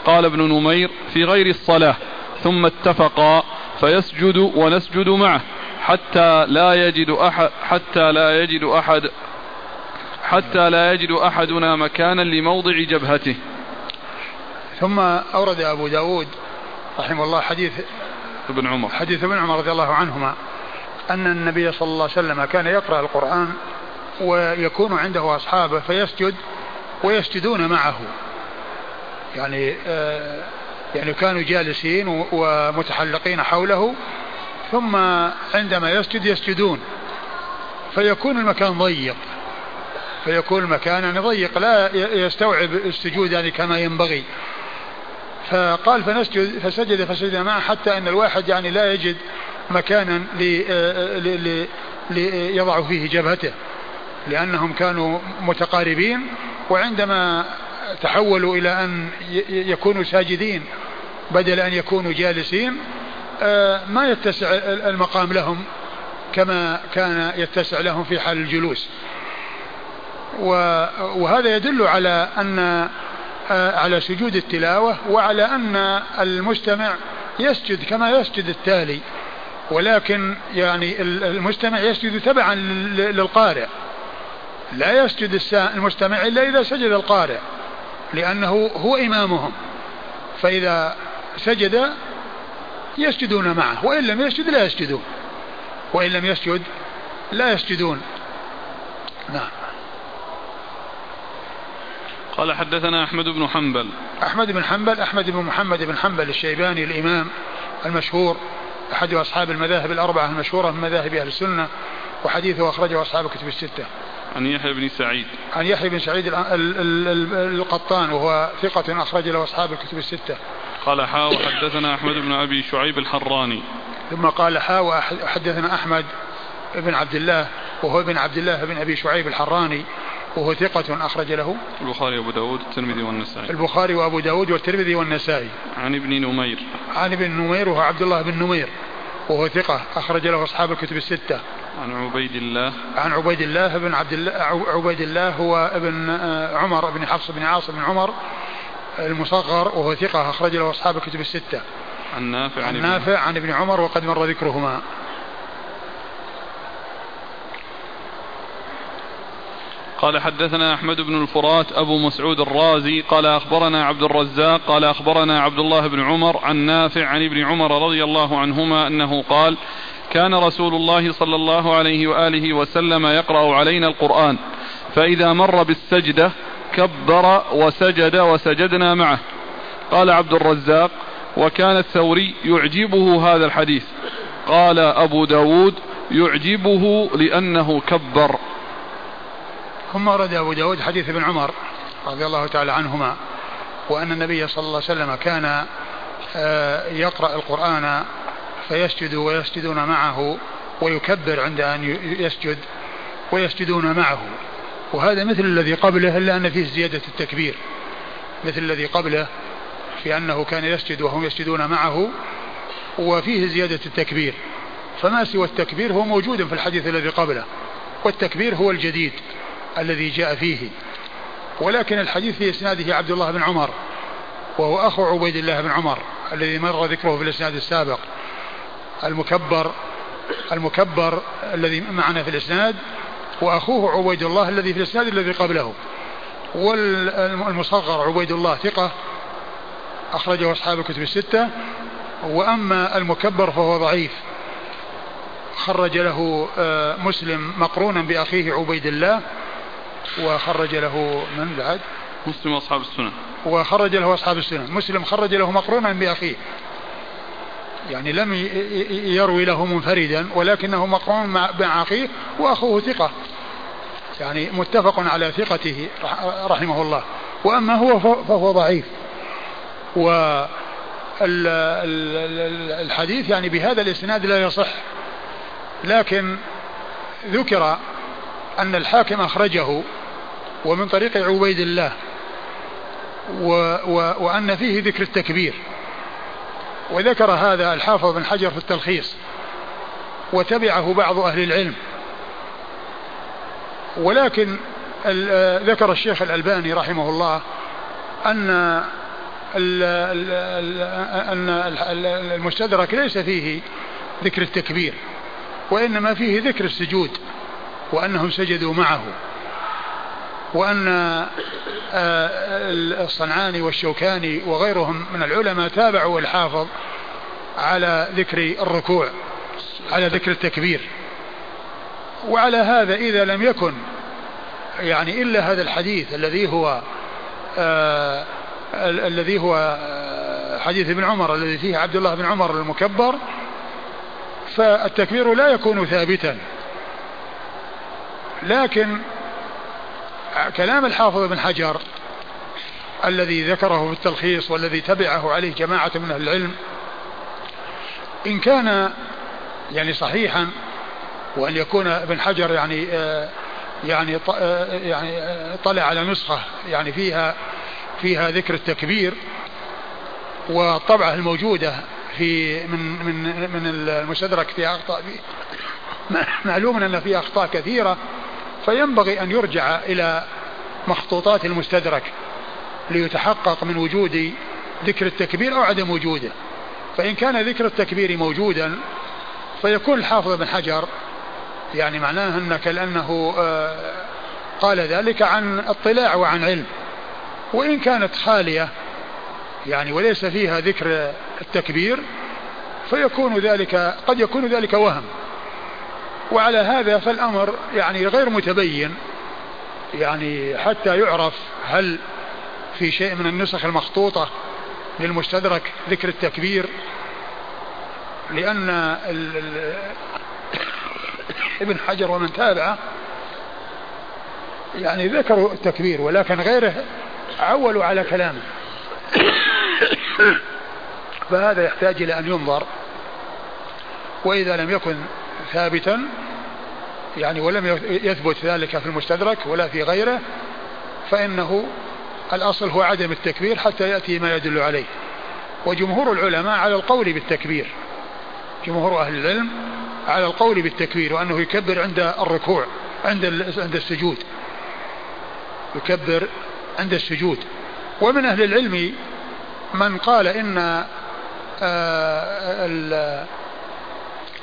قال ابن نمير في غير الصلاة. ثم اتفقا فيسجد ونسجد معه حتى لا يجد أحد حتى لا يجد أحد حتى لا يجد أحدنا مكانا لموضع جبهته. ثم أورد أبو داود رحمه الله حديث ابن عمر. حديث ابن عمر رضي الله عنهما أن النبي صلى الله عليه وسلم كان يقرأ القرآن ويكون عنده أصحابه فيسجد ويسجدون معه. يعني آه يعني كانوا جالسين ومتحلقين حوله ثم عندما يسجد يسجدون فيكون المكان ضيق. فيكون يعني ضيق لا يستوعب السجود يعني كما ينبغي. فقال فنسجد فسجد فسجد معه حتى أن الواحد يعني لا يجد مكانا ليضع فيه جبهته لأنهم كانوا متقاربين. وعندما تحولوا إلى أن يكونوا ساجدين بدل أن يكونوا جالسين آه، ما يتسع المقام لهم كما كان يتسع لهم في حال الجلوس. وهذا يدل على أن آه، على سجود التلاوة وعلى أن المستمع يسجد كما يسجد التالي. ولكن يعني المستمع يسجد تبعا للقارئ. لا يسجد المستمع إلا إذا سجد القارئ لأنه هو إمامهم. فإذا سجد يسجدون معه وإن لم يسجد لا يسجدون وإن لم يسجد لا يسجدون. نعم. قال حدثنا أحمد بن حنبل. أحمد بن حنبل أحمد بن محمد بن حنبل الشيباني الإمام المشهور أحد أصحاب المذاهب الأربعة المشهورة من مذاهب أهل السنة وحديثه أخرجه أصحاب الكتب الستة. عن يحيى بن سعيد. عن يحيى بن سعيد القطان وهو ثقة أخرج له أصحاب الكتب الستة. قال حا وحدثنا أحمد بن أبي شعيب الحراني. ثم قال حا وحدثنا أحمد بن عبد الله وهو ابن عبد الله بن أبي شعيب الحراني. وهو ثقة أخرج له البخاري وأبو داود والترمذي والنسائي. البخاري وأبو داود والترمذي والنسائي. عن ابن نمير. عن ابن نمير وهو عبد الله بن نمير وهو ثقة أخرج له أصحاب الكتب الستة. عن عبيد الله. عن عبيد الله بن عبد الله عبيد الله هو ابن آه، عمر بن حفص بن عاصم بن عمر المصغر وهو ثقة أخرج له أصحاب الكتب الستة. عن نافع عن, عن نافع عن ابن عمر وقد مر ذكرهما. قال حدثنا أحمد بن الفرات أبو مسعود الرازي قال أخبرنا عبد الرزاق قال أخبرنا عبد الله بن عمر عن نافع عن ابن عمر رضي الله عنهما أنه قال كان رسول الله صلى الله عليه وآله وسلم يقرأ علينا القرآن فإذا مر بالسجدة كبر وسجد وسجدنا معه. قال عبد الرزاق وكان الثوري يعجبه هذا الحديث. قال أبو داود يعجبه لأنه كبر. ثم ورد أبو داود حديث ابن عمر رضي الله تعالى عنهما وأن النبي صلى الله عليه وسلم كان آه، يقرأ القرآن فيسجد ويسجدون معه ويكبر عند أن يسجد ويسجدون معه. وهذا مثل الذي قبله إلا أن فيه زيادة التكبير. مثل الذي قبله في أنه كان يسجد وهم يسجدون معه وفيه زيادة التكبير. فما سوى التكبير هو موجود في الحديث الذي قبله والتكبير هو الجديد. الذي جاء فيه. ولكن الحديث في إسناده عبد الله بن عمر وهو أخو عبيد الله بن عمر الذي مر ذكره في الإسناد السابق. المكبر المكبر الذي معنا في الإسناد وأخوه عبيد الله الذي في الإسناد الذي قبله. والمصغر عبيد الله ثقة أخرجه أصحاب الكتب الستة. وأما المكبر فهو ضعيف. خرج له آه، مسلم مقرونا بأخيه عبيد الله. وخرج له من بعد؟ مسلم وأصحاب السنن وخرج له أصحاب السنن مسلم خرج له مقرونا بأخيه. يعني لم يروي له منفردا ولكنه مقرون مع أخيه وأخوه ثقة. يعني متفق على ثقته رحمه الله. وأما هو فهو ضعيف. والحديث يعني بهذا الإسناد لا يصح. لكن ذكر أن الحاكم أخرجه ومن طريق عبيد الله و و وأن فيه ذكر التكبير وذكر هذا الحافظ بن حجر في التلخيص وتبعه بعض أهل العلم ولكن ذكر الشيخ الألباني رحمه الله أن أن المستدرك ليس فيه ذكر التكبير وإنما فيه ذكر السجود وأنهم سجدوا معه. وأن آه، الصنعاني والشوكاني وغيرهم من العلماء تابعوا الحافظ على ذكر الركوع على ذكر التكبير. وعلى هذا إذا لم يكن يعني إلا هذا الحديث الذي هو آه الذي هو آه، حديث ابن عمر الذي فيه عبد الله بن عمر المكبر فالتكبير لا يكون ثابتا. لكن كلام الحافظ بن حجر الذي ذكره في التلخيص والذي تبعه عليه جماعة من أهل العلم إن كان يعني صحيحا وأن يكون ابن حجر يعني آه يعني آه يعني طلع على نسخة يعني فيها فيها ذكر التكبير والطبعة الموجودة في من من من المستدرك في أخطاء فيه معلوم أن فيه أخطاء كثيرة فينبغي أن يرجع إلى مخطوطات المستدرك ليتحقق من وجود ذكر التكبير أو عدم وجوده. فإن كان ذكر التكبير موجودا فيكون الحافظ بن حجر يعني معناه ان كانه آه، قال ذلك عن اطلاع وعن علم. وإن كانت خالية يعني وليس فيها ذكر التكبير فيكون ذلك قد يكون ذلك وهم. وعلى هذا فالأمر يعني غير متبين يعني حتى يعرف هل في شيء من النسخ المخطوطة للمستدرك ذكر التكبير لأن ابن حجر ومن تابعه يعني ذكروا التكبير ولكن غيره عولوا على كلامه. فهذا يحتاج إلى أن ينظر وإذا لم يكن ثابتا يعني ولم يثبت ذلك في المستدرك ولا في غيره فإنه الأصل هو عدم التكبير حتى يأتي ما يدل عليه. وجمهور العلماء على القول بالتكبير. جمهور أهل العلم على القول بالتكبير وأنه يكبر عند الركوع عند عند السجود. يكبر عند السجود. ومن أهل العلم من قال إن آه،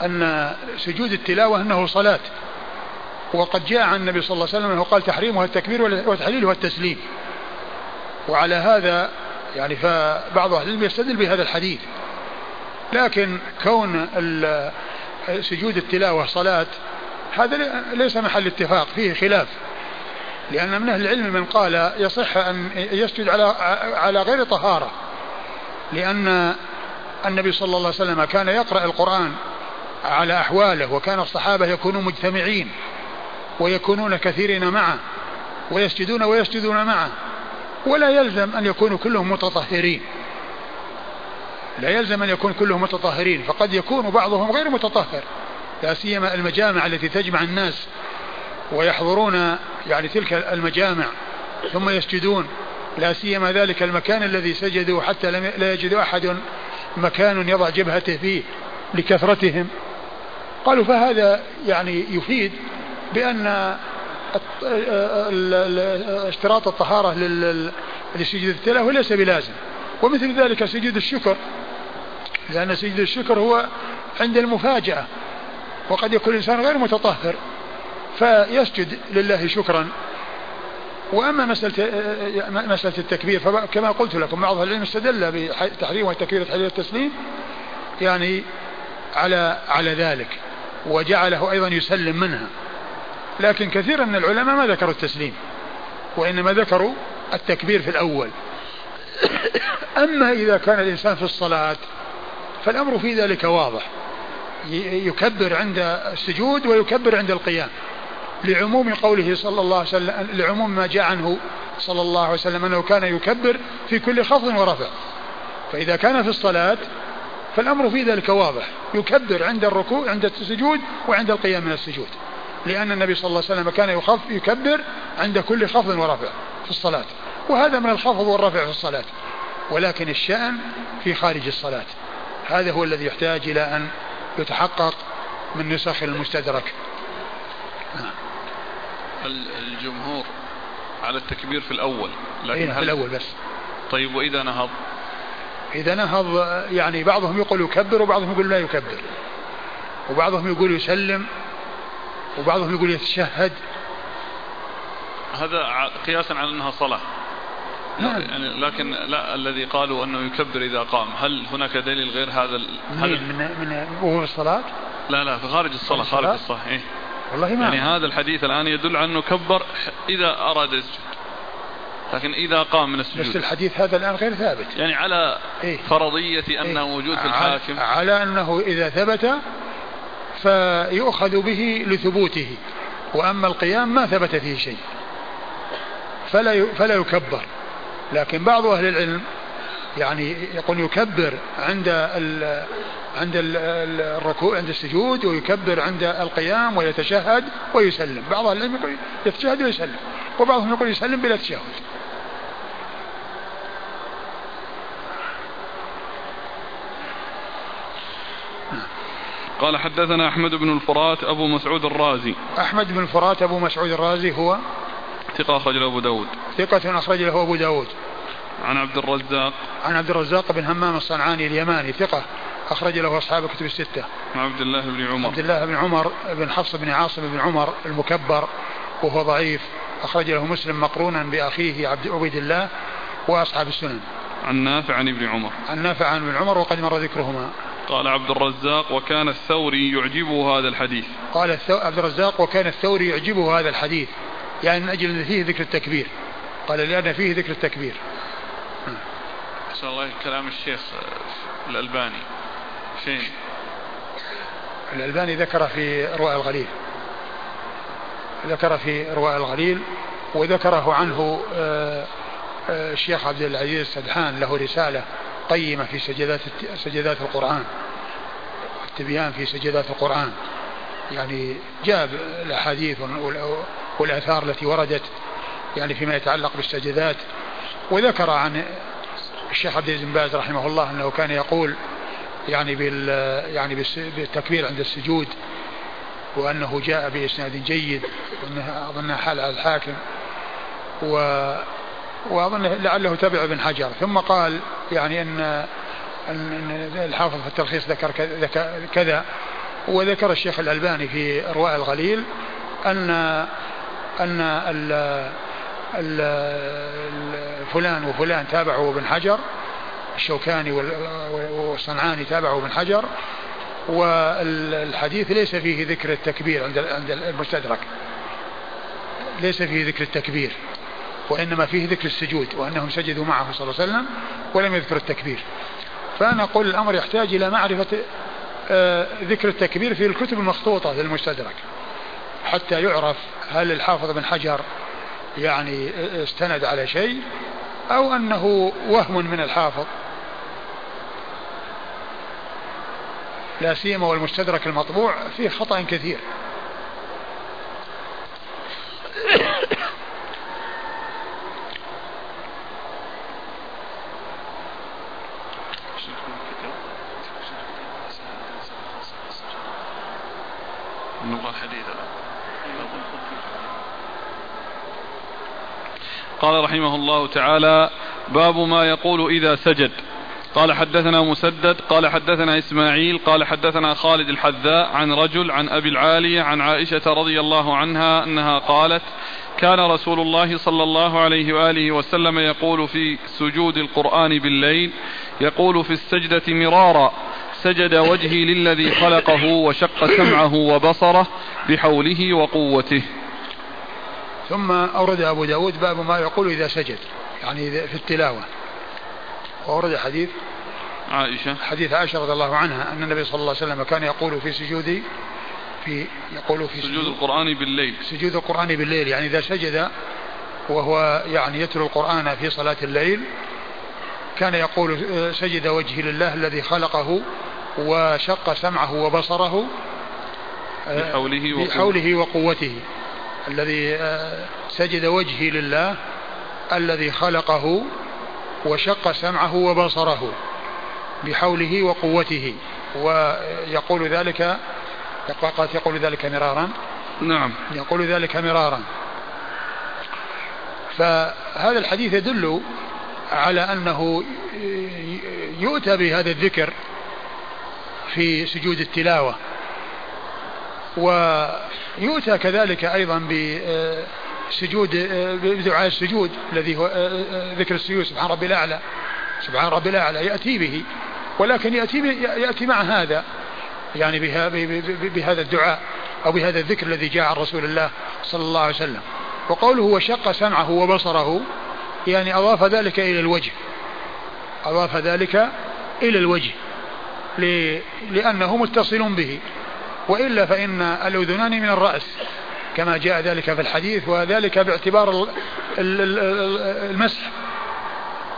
أن سجود التلاوة أنه صلاة. وقد جاء عن النبي صلى الله عليه وسلم أنه قال تحريمها التكبير وتحليلها التسليم. وعلى هذا يعني فبعض أهل العلم يستدل بهذا الحديث. لكن كون سجود التلاوة صلاة هذا ليس محل اتفاق فيه خلاف. لأن من أهل العلم من قال يصح أن يسجد على على غير طهارة. لأن النبي صلى الله عليه وسلم كان يقرأ القرآن على أحواله وكان الصحابة يكونون مجتمعين ويكونون كثيرين معه ويسجدون ويسجدون معه ولا يلزم أن يكونوا كلهم متطهرين. لا يلزم أن يكون كلهم متطهرين فقد يكون بعضهم غير متطهر لا سيما المجامع التي تجمع الناس ويحضرون يعني تلك المجامع ثم يسجدون. لا سيما ذلك المكان الذي سجدوا حتى لا يجد أحد مكان يضع جبهته فيه لكثرتهم. قالوا فهذا يعني يفيد بأن اشتراط الطهارة لسجود التلاوة ليس بلازم. ومثل ذلك سجود الشكر لأن سجود الشكر هو عند المفاجأة وقد يكون الإنسان غير متطهر فيسجد لله شكرا. وأما مساله مسألة التكبير فكما قلت لكم بعض العلم استدل بتحريم والتكبير تحريم التسليم يعني على على ذلك. وجعله أيضا يسلم منها. لكن كثير من العلماء ما ذكروا التسليم وإنما ذكروا التكبير في الأول. أما إذا كان الإنسان في الصلاة فالأمر في ذلك واضح. يكبر عند السجود ويكبر عند القيام. لعموم قوله صلى الله عليه وسلم لعموم ما جاء عنه صلى الله عليه وسلم أنه كان يكبر في كل خفض ورفع. فإذا كان في الصلاة فالأمر في ذلك واضح. يكبر عند الركوع عند السجود وعند القيام من السجود. لأن النبي صلى الله عليه وسلم كان يخف يكبر عند كل خفض ورفع في الصلاة. وهذا من الخفض والرفع في الصلاة. ولكن الشأن في خارج الصلاة. هذا هو الذي يحتاج إلى أن يتحقق من نسخ المستدرك. نعم. الجمهور على التكبير في الأول؟ لكن إيه، في الأول بس. طيب وإذا نهض؟ إذا نهض يعني بعضهم يقول يكبر وبعضهم يقول لا يكبر. وبعضهم يقول يسلم وبعضهم يقول يتشهد. هذا قياسا على أنها صلاة. نعم. يعني لكن لا الذي قالوا أنه يكبر إذا قام. هل هناك دليل غير هذا هل من من وهو في الصلاة؟ لا لا في خارج الصلاة خارج الصلاة؟ إيه؟ والله ما يعني هذا الحديث الآن يدل على أنه كبر إذا أراد يسجد. لكن إذا قام من السجود. بس الحديث هذا الآن غير ثابت. يعني على إيه؟ فرضية أنه إيه؟ موجود في الحاكم. على أنه إذا ثبت فيؤخذ به لثبوته. وأما القيام ما ثبت فيه شيء. فلا فلا يكبر. لكن بعض أهل العلم يعني يقول يكبر عند ال عند الركوع عند السجود ويكبر عند القيام ويتشهد ويسلم. بعض العلم يقول يتشهد ويسلم. وبعضهم يقول يسلم بلا تشهد. قال حدثنا أحمد بن الفرات أبو مسعود الرازي. أحمد بن الفرات أبو مسعود الرازي هو ثقة أخرج له أبو داود. ثقة أخرج له أبو داود. عن عبد الرزاق. عن عبد الرزاق بن همام الصنعاني اليماني ثقة أخرج له أصحاب الكتب الستة. عن عبد الله بن عمر. عبد الله بن عمر بن حفص بن عاصم بن عمر المكبر وهو ضعيف. أخرج له مسلم مقرونا بأخيه عبد عبيد الله وأصحاب السنن. عن نافع عن ابن عمر. عن نافع عن ابن عمر وقد مر ذكرهما. قال عبد الرزاق وكان الثوري يعجبه هذا الحديث. قال عبد الرزاق وكان الثوري يعجبه هذا الحديث. يعني من أجل أن فيه ذكر التكبير. قال لأن فيه ذكر التكبير. أسأل الله كلام الشيخ الألباني. فين الألباني ذكر في رواء الغليل. ذكر في رواء الغليل وذكره عنه آه، آه، الشيخ عبد العزيز السدحان له رسالة. قيمة في سجدات سجدات القرآن التبيان في سجدات القرآن. يعني جاب الأحاديث والآثار التي وردت يعني فيما يتعلق بالسجدات. وذكر عن الشيخ عبد العزيز بن باز رحمه الله أنه كان يقول يعني بال يعني بالتكبير عند السجود وأنه جاء بإسناد جيد وأنها أظنها حال على الحاكم. و وأظن لعله تبع ابن حجر. ثم قال يعني أن الحافظ في التلخيص ذكر كذا. وذكر الشيخ الألباني في رواء الغليل أن أن ال ال فلان وفلان تابعوا ابن حجر الشوكاني والصنعاني تابعوا ابن حجر والحديث ليس فيه ذكر التكبير عند عند المستدرك. ليس فيه ذكر التكبير. وإنما فيه ذكر السجود وأنهم سجدوا معه صلى الله عليه وسلم ولم يذكر التكبير. فأنا أقول الأمر يحتاج إلى معرفة آه، ذكر التكبير في الكتب المخطوطة في المستدرك. حتى يعرف هل الحافظ بن حجر يعني استند على شيء أو أنه وهم من الحافظ. لا سيما والمستدرك المطبوع فيه خطأ كثير. قال رحمه الله تعالى باب ما يقول إذا سجد. قال حدثنا مسدد قال حدثنا إسماعيل قال حدثنا خالد الحذاء عن رجل عن أبي العالية عن عائشة رضي الله عنها أنها قالت كان رسول الله صلى الله عليه وآله وسلم يقول في سجود القرآن بالليل يقول في السجدة مرارا سجد وجهي للذي خلقه وشق سمعه وبصره بحوله وقوته. ثم أورد أبو داود باب ما يقول إذا سجد يعني في التلاوة. وأورد حديث عائشة. حديث عائشة رضي الله عنها أن النبي صلى الله عليه وسلم كان يقول في سجود في يقول في سجود, سجود القرآن بالليل. سجود القرآن بالليل يعني إذا سجد وهو يعني يتلو القرآن في صلاة الليل كان يقول سجد وجهي لله الذي خلقه وشق سمعه وبصره بحوله, وقوته, بحوله وقوته. الذي آه، سجد وجهي لله الذي خلقه وشق سمعه وبصره بحوله وقوته. ويقول ذلك قد يقول ذلك مرارا؟ نعم. يقول ذلك مرارا. فهذا الحديث يدل على أنه يؤتى بهذا الذكر في سجود التلاوة. ويؤتى كذلك أيضا بسجود بدعاء السجود الذي هو ذكر السجود سبحان ربي الأعلى. سبحان ربي الأعلى يأتي به. ولكن يأتي يأتي مع هذا يعني بهذا الدعاء أو بهذا الذكر الذي جاء عن رسول الله صلى الله عليه وسلم. وقوله وشق سمعه وبصره يعني أضاف ذلك إلى الوجه. أضاف ذلك إلى الوجه لأنه متصل به. وإلا فإن الأذنان من الرأس كما جاء ذلك في الحديث وذلك باعتبار المسح.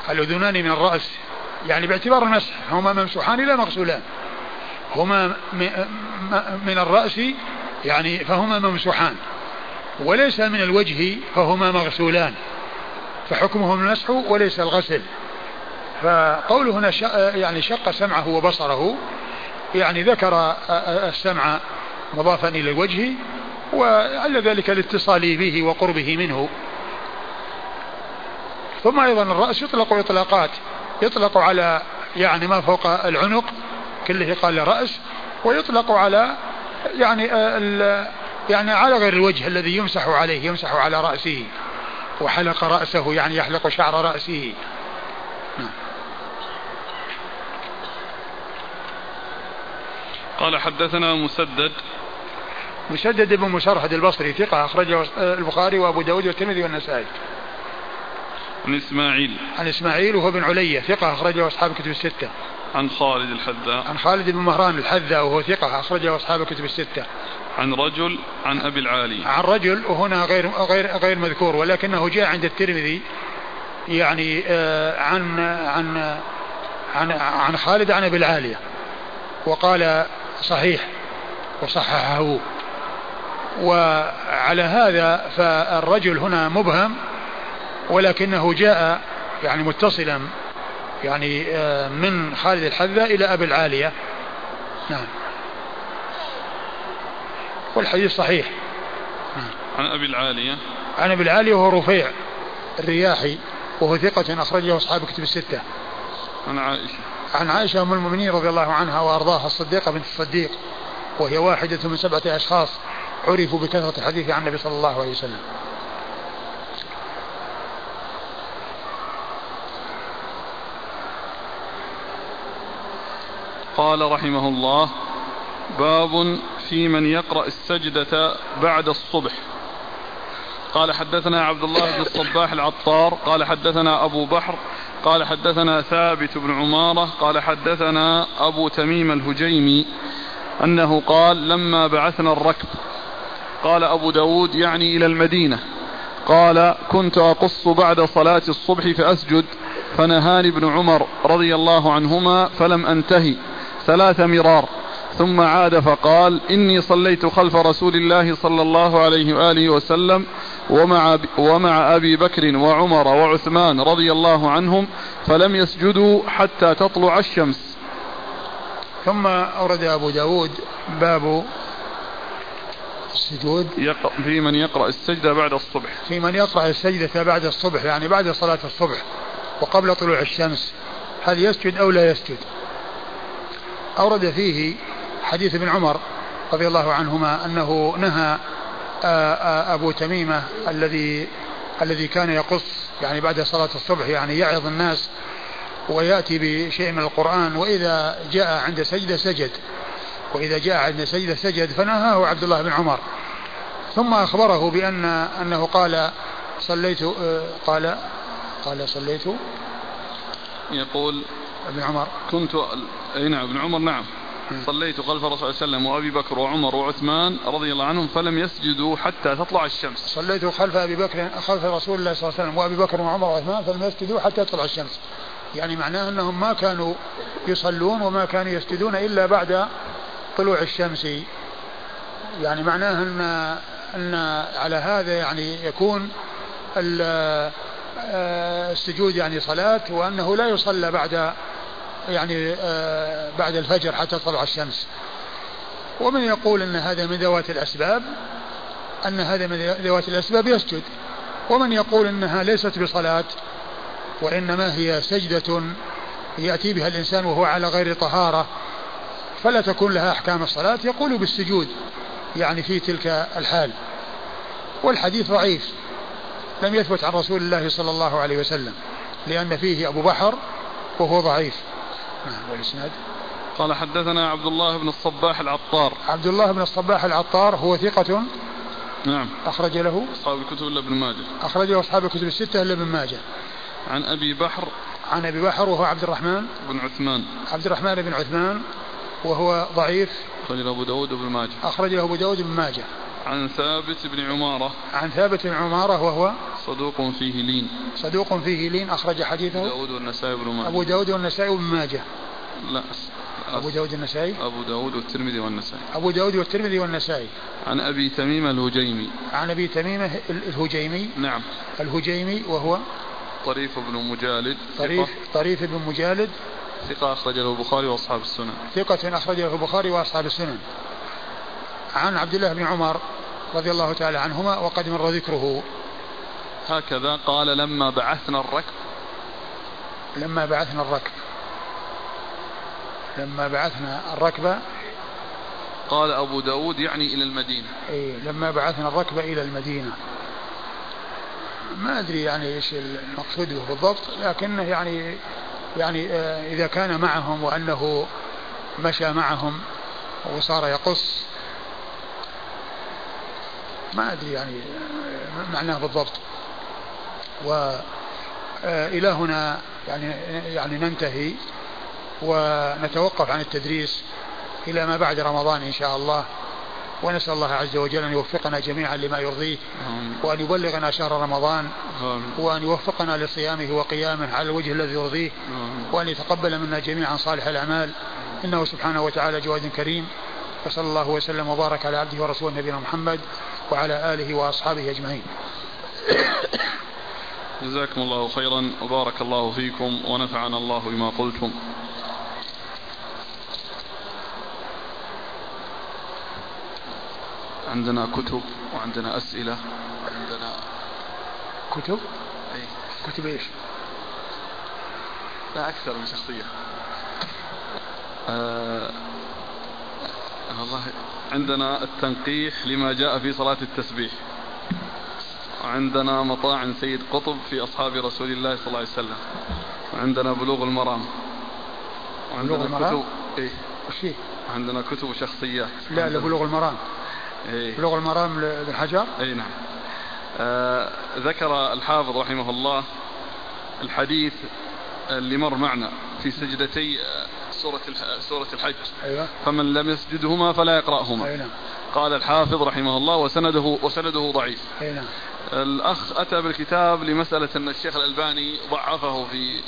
الأذنان من الرأس يعني باعتبار المسح هما ممسوحان لا مغسولان. هما من الرأس يعني فهما ممسوحان. وليس من الوجه فهما مغسولان. فحكمهم المسح وليس الغسل. فقوله هنا يعني شق سمعه وبصره يعني ذكر السمع مضافا إلى الوجه وعلى ذلك الاتصال به وقربه منه. ثم أيضا الرأس يطلق إطلاقات يطلق على يعني ما فوق العنق كله قال رأس ويطلق على يعني يعني على غير الوجه الذي يمسح عليه يمسح على رأسه وحلق رأسه يعني يحلق شعر رأسه. قال حدثنا مسدد. مسدد بن مسرهد البصري ثقة أخرجه البخاري وأبو داود والترمذي والنسائي. عن إسماعيل. عن إسماعيل وهو بن علية ثقة أخرجه أصحاب الكتب الستة. عن خالد الحذاء. عن خالد بن مهران الحذاء وهو ثقة أخرجه أصحاب الكتب الستة. عن رجل عن أبي العالي. عن رجل وهنا غير غير غير مذكور ولكنه جاء عند الترمذي يعني آه، عن عن عن عن خالد عن أبي العالية وقال صحيح وصححه. وعلى هذا فالرجل هنا مبهم ولكنه جاء يعني متصلا يعني آه، من خالد الحذا إلى أبي العالية. نعم. والحديث صحيح. نعم. عن أبي العالية. عن أبي العالية وهو رفيع الرياحي وهو ثقة أخرجه أصحاب كتب الستة. عن عائشة. عن عائشة أم المؤمنين رضي الله عنها وأرضاها الصديقة بنت الصديق وهي واحدة من سبعة أشخاص عرفوا بكثرة الحديث عن النبي صلى الله عليه وسلم. قال رحمه الله باب في من يقرأ السجدة بعد الصبح. قال حدثنا عبد الله بن الصباح العطار قال حدثنا أبو بحر قال حدثنا ثابت بن عمارة قال حدثنا أبو تميم الهجيمي أنه قال لما بعثنا الركب قال أبو داود يعني إلى المدينة قال كنت أقص بعد صلاة الصبح فأسجد فنهاني ابن عمر رضي الله عنهما فلم أنتهي ثلاث مرار ثم عاد فقال إني صليت خلف رسول الله صلى الله عليه وآله وسلم ومع, ومع أبي بكر وعمر وعثمان رضي الله عنهم فلم يسجدوا حتى تطلع الشمس. ثم أورد أبو داود باب السجود. في من يقرأ السجدة بعد الصبح. في من يقرأ السجدة بعد الصبح يعني بعد صلاة الصبح وقبل طلوع الشمس هل يسجد أو لا يسجد؟ أورد فيه حديث ابن عمر رضي الله عنهما أنه نهى أبو تميمة الذي الذي كان يقص يعني بعد صلاة الصبح يعني يعظ الناس ويأتي بشيء من القرآن وإذا جاء عند سجدة سجد وإذا جاء عند سجدة سجد فنهاه عبد الله بن عمر. ثم أخبره بأن أنه قال صليت قال قال صليت؟ يقول ابن عمر. كنت أي نعم ابن عمر نعم. صليت خلف الرسول صلى الله عليه وسلم وأبي بكر وعمر وعثمان رضي الله عنهم فلم يسجدوا حتى تطلع الشمس. صليت خلف أبي بكر خلف رسول الله صلى الله عليه وسلم وأبي بكر وعمر وعثمان فلم يسجدوا حتى تطلع الشمس. يعني معناه أنهم ما كانوا يصلون وما كانوا يسجدون إلا بعد طلوع الشمس. يعني معناه أن أن على هذا يعني يكون آه، السجود يعني صلاة وأنه لا يصلى بعد يعني آه، بعد الفجر حتى تطلع الشمس. ومن يقول أن هذا من ذوات الأسباب أن هذا من ذوات الأسباب يسجد. ومن يقول أنها ليست بصلاة وإنما هي سجدة يأتي بها الإنسان وهو على غير طهارة فلا تكون لها أحكام الصلاة يقول بالسجود يعني في تلك الحال. والحديث ضعيف لم يثبت عن رسول الله صلى الله عليه وسلم لأن فيه أبو بحر وهو ضعيف. والإسناد. قال حدثنا عبد الله بن الصباح العطار. عبد الله بن الصباح العطار هو ثقة نعم. أخرج له. أصحاب الكتب إلا ابن ماجه. أخرجه أصحاب الكتب الستة إلا ابن ماجه. عن أبي بحر. عن أبي بحر وهو عبد الرحمن. بن عثمان. عبد الرحمن بن عثمان وهو ضعيف. أخرج له أبو داود بن ماجه. أخرج له أبو داود بن ماجه. عن ثابت بن عمارة. عن ثابت بن عمارة وهو صدوق فيه لين. صدوق فيه لين أخرج حديثه. أبو داود والنسائي بن ماجه. أبو داود والنسائي بن ماجه. لا أبو داود النسائي أبو داود والترمذي والنسائي. أبو داود والترمذي والنسائي. عن أبي تميم الهجيمي. عن أبي تميم الهجيمي. نعم. الهجيمي وهو طريف بن مجالد. طريف طريف بن مجالد. ثقة أخرجه البخاري وأصحاب السنن. ثقة أخرجه البخاري وأصحاب السنن. عن عبد الله بن عمر رضي الله تعالى عنهما وقد مر ذكره. هكذا قال لما بعثنا الركب. لما بعثنا الركب. لما بعثنا الركب. قال أبو داود يعني إلى المدينة. أي لما بعثنا الركب إلى المدينة. ما أدري يعني إيش المقصود به بالضبط لكنه يعني يعني آه، إذا كان معهم وأنه مشى معهم وصار يقص ما أدري يعني معناه بالضبط. وإلى آه، هنا يعني يعني ننتهي ونتوقف عن التدريس إلى ما بعد رمضان إن شاء الله. ونسأل الله عز وجل أن يوفقنا جميعا لما يرضيه وأن يبلغنا شهر رمضان وأن يوفقنا لصيامه وقيامه على الوجه الذي يرضيه وأن يتقبل منا جميعا صالح الأعمال. إنه سبحانه وتعالى جواد كريم. وصلى الله وسلم وبارك على عبده ورسوله نبينا محمد وعلى آله وأصحابه أجمعين. جزاكم الله خيرا. وبارك الله فيكم ونفعنا الله بما قلتم. عندنا كتب وعندنا أسئلة. عندنا كتب؟ أي. كتب إيش؟ لا أكثر من شخصية. آه والله عندنا التنقيح لما جاء في صلاة التسبيح. وعندنا مطاعن سيد قطب في أصحاب رسول الله صلى الله عليه وسلم. وعندنا بلوغ المرام. وعندنا بلوغ المرام؟ كتب إيه. وش عندنا كتب شخصيات لا لبلوغ المرام. إيه؟ بلوغ المرام لابن حجر اي نعم. آه ذكر الحافظ رحمه الله الحديث اللي مر معنا في سجدتي آه، سورة سورة الحج أيوة. فمن لم يسجدهما فلا يقرأهما أيوة. قال الحافظ رحمه الله وسنده وسنده ضعيف أيوة. الأخ أتى بالكتاب لمسألة أن الشيخ الألباني ضعفه في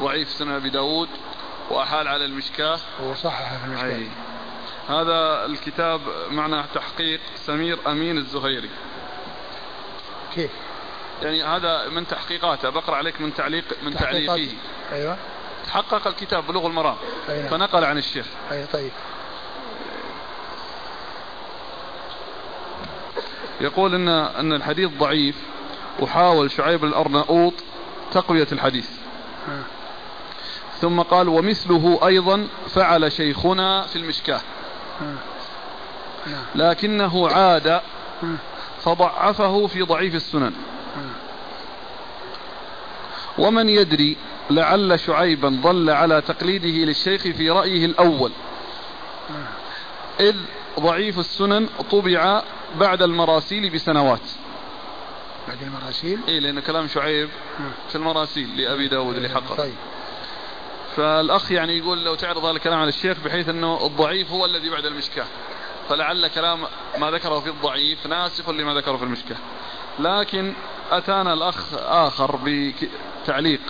ضعيف سنة أبي داود وأحال على المشكاة وصحح في المشكاة أي. هذا الكتاب معنى تحقيق سمير أمين الزهيري كيف؟ يعني هذا من تحقيقاته بقرأ عليك من تعليق من تعليقه أيوة تحقق الكتاب بلوغ المرام. أيوة. فنقل عن الشيخ. أي طيب. يقول ان إن الحديث ضعيف وحاول شعيب الأرناؤوط تقوية الحديث. ثم قال ومثله أيضا فعل شيخنا في المشكاة. لكنه عاد فضعفه في ضعيف السنن. ومن يدري لعل شعيبا ضل على تقليده للشيخ في رأيه الأول. إذ ضعيف السنن طبع بعد المراسيل بسنوات. بعد المراسيل؟ إيه لأن كلام شعيب في المراسيل لأبي داود اللي طيب. فالأخ يعني يقول لو تعرض هذا الكلام على الشيخ بحيث أنه الضعيف هو الذي بعد المشكاة. فلعل كلام ما ذكره في الضعيف ناسخ لما ذكره في المشكاة. لكن أتانا الأخ آخر بتعليق.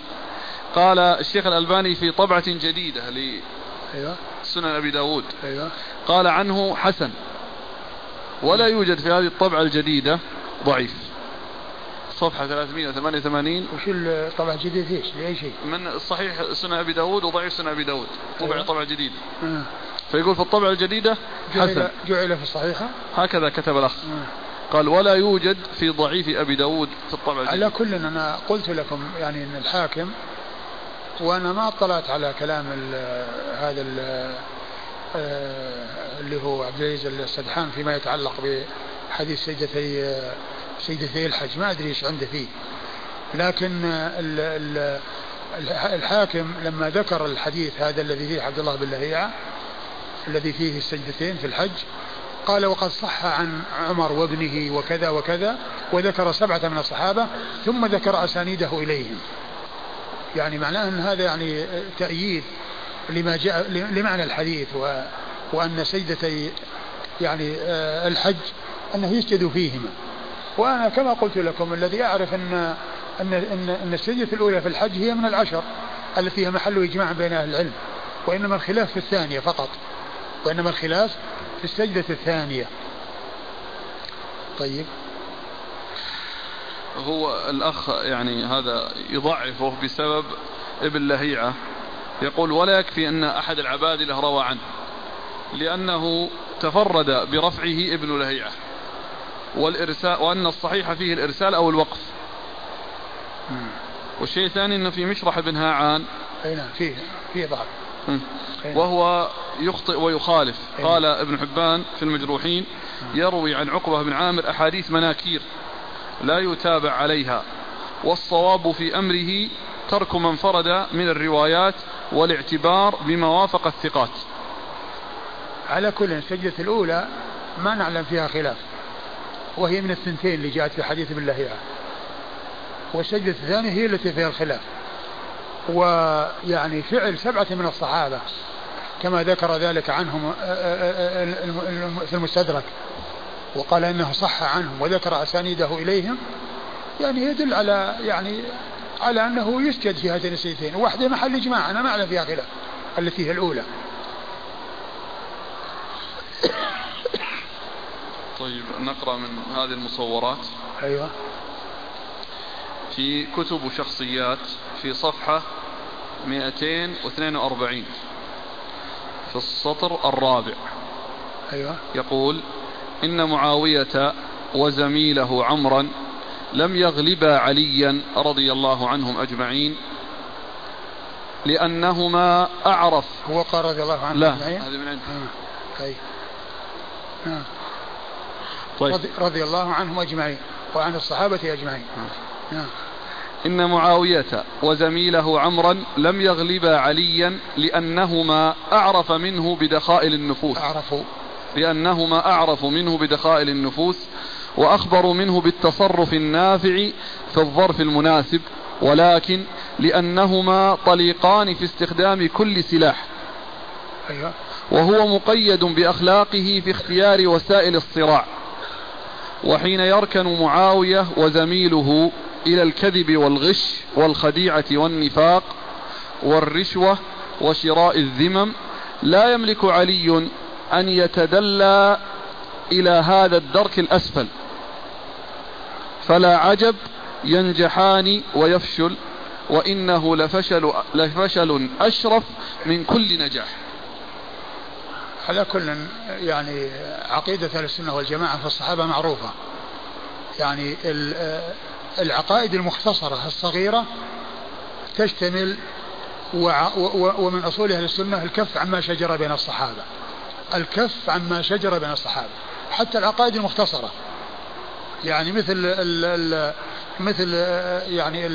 قال الشيخ الألباني في طبعة جديدة أيوة. سنن أبي داود أيوة. قال عنه حسن ولا يوجد في هذه الطبعة الجديدة ضعيف صفحة 388 وش الطبعة الجديدة إيش؟ لأي شيء؟ من صحيح سنن أبي داود وضعيف سنن أبي داود طبع أيوة. طبعة جديدة أه. فيقول في الطبعة الجديدة حسن جعل في الصحيحة هكذا كتب الأخ أه. قال ولا يوجد في ضعيف أبي داود في الطبعة الجديدة على كل أنا قلت لكم يعني أن الحاكم وأنا ما اطلعت على كلام ال هذا ال آه، اللي هو عبد العزيز السدحان فيما يتعلق بحديث سيدتي سيدتي الحج. ما أدري إيش عنده فيه. لكن ال ال الحاكم لما ذكر الحديث هذا الذي فيه عبد الله بن لهيعة الذي فيه السجدتين في الحج قال وقد صح عن عمر وابنه وكذا وكذا وذكر سبعة من الصحابة ثم ذكر أسانيده إليهم. يعني معناه أن هذا يعني تأييد لما جاء لمعنى الحديث و وأن سجدتي يعني آه، الحج أنه يسجد فيهما. وأنا كما قلت لكم الذي أعرف أن أن أن, أن السجدة الأولى في الحج هي من العشر التي هي محل إجماع بين أهل العلم وإنما الخلاف في الثانية فقط وإنما الخلاف في السجدة الثانية. طيب. هو الأخ يعني هذا يضعفه بسبب ابن لهيعة. يقول ولا يكفي أن أحد العبادلة روى عنه لأنه تفرد برفعه ابن لهيعة والإرسال وأن الصحيح فيه الإرسال أو الوقف. والشيء الثاني أنه في مشرح بن هاعان. أي نعم فيه فيه ضعف. وهو يخطئ ويخالف. قال ابن حبان في المجروحين يروي عن عقبة بن عامر أحاديث مناكير. لا يتابع عليها. والصواب في أمره ترك من فرد من الروايات والاعتبار بما وافق الثقات. على كل السجدة الأولى ما نعلم فيها خلاف وهي من الثنتين اللي جاءت في حديث ابن لهيعة. والسجدة الثانية هي التي فيها الخلاف ويعني فعل سبعة من الصحابة كما ذكر ذلك عنهم آه، آه، آه، في المستدرك. وقال إنه صح عنهم وذكر أسانيده إليهم يعني يدل على يعني على أنه يسجد في هاتين السجدتين. واحدة محل إجماع أنا ما اعلم فيها خلاف التي هي الأولى. طيب نقرأ من هذه المصورات. أيوه. في كتب شخصيات في صفحة 242 في السطر الرابع. أيوة. يقول إن معاوية وزميله عمرا لم يغلبا عليا رضي الله عنهم أجمعين لأنهما أعرف هو قال رضي الله عنه لا هذه من عنده آه. طيب آه. طيب رضي, الله عنهم أجمعين وعن الصحابة أجمعين. آه. إن معاوية وزميله عمرا لم يغلبا عليا لأنهما أعرف منه بدخائل النفوس أعرفوا لأنهما أعرف منه بدخائل النفوس وأخبروا منه بالتصرف النافع في الظرف المناسب ولكن لأنهما طليقان في استخدام كل سلاح أيوة. وهو مقيد بأخلاقه في اختيار وسائل الصراع وحين يركن معاوية وزميله إلى الكذب والغش والخديعة والنفاق والرشوة وشراء الذمم لا يملك علي أن يتدلى إلى هذا الدرك الأسفل. فلا عجب ينجحان ويفشل وإنه لفشل, لفشل أشرف من كل نجاح. على كل يعني عقيدة أهل السنة والجماعة في الصحابة معروفة. يعني العقائد المختصرة الصغيرة تشتمل ومن أصول أهل السنة الكف عما شجر بين الصحابة. الكف عما شجر بين الصحابة حتى العقائد المختصرة. يعني مثل ال ال مثل يعني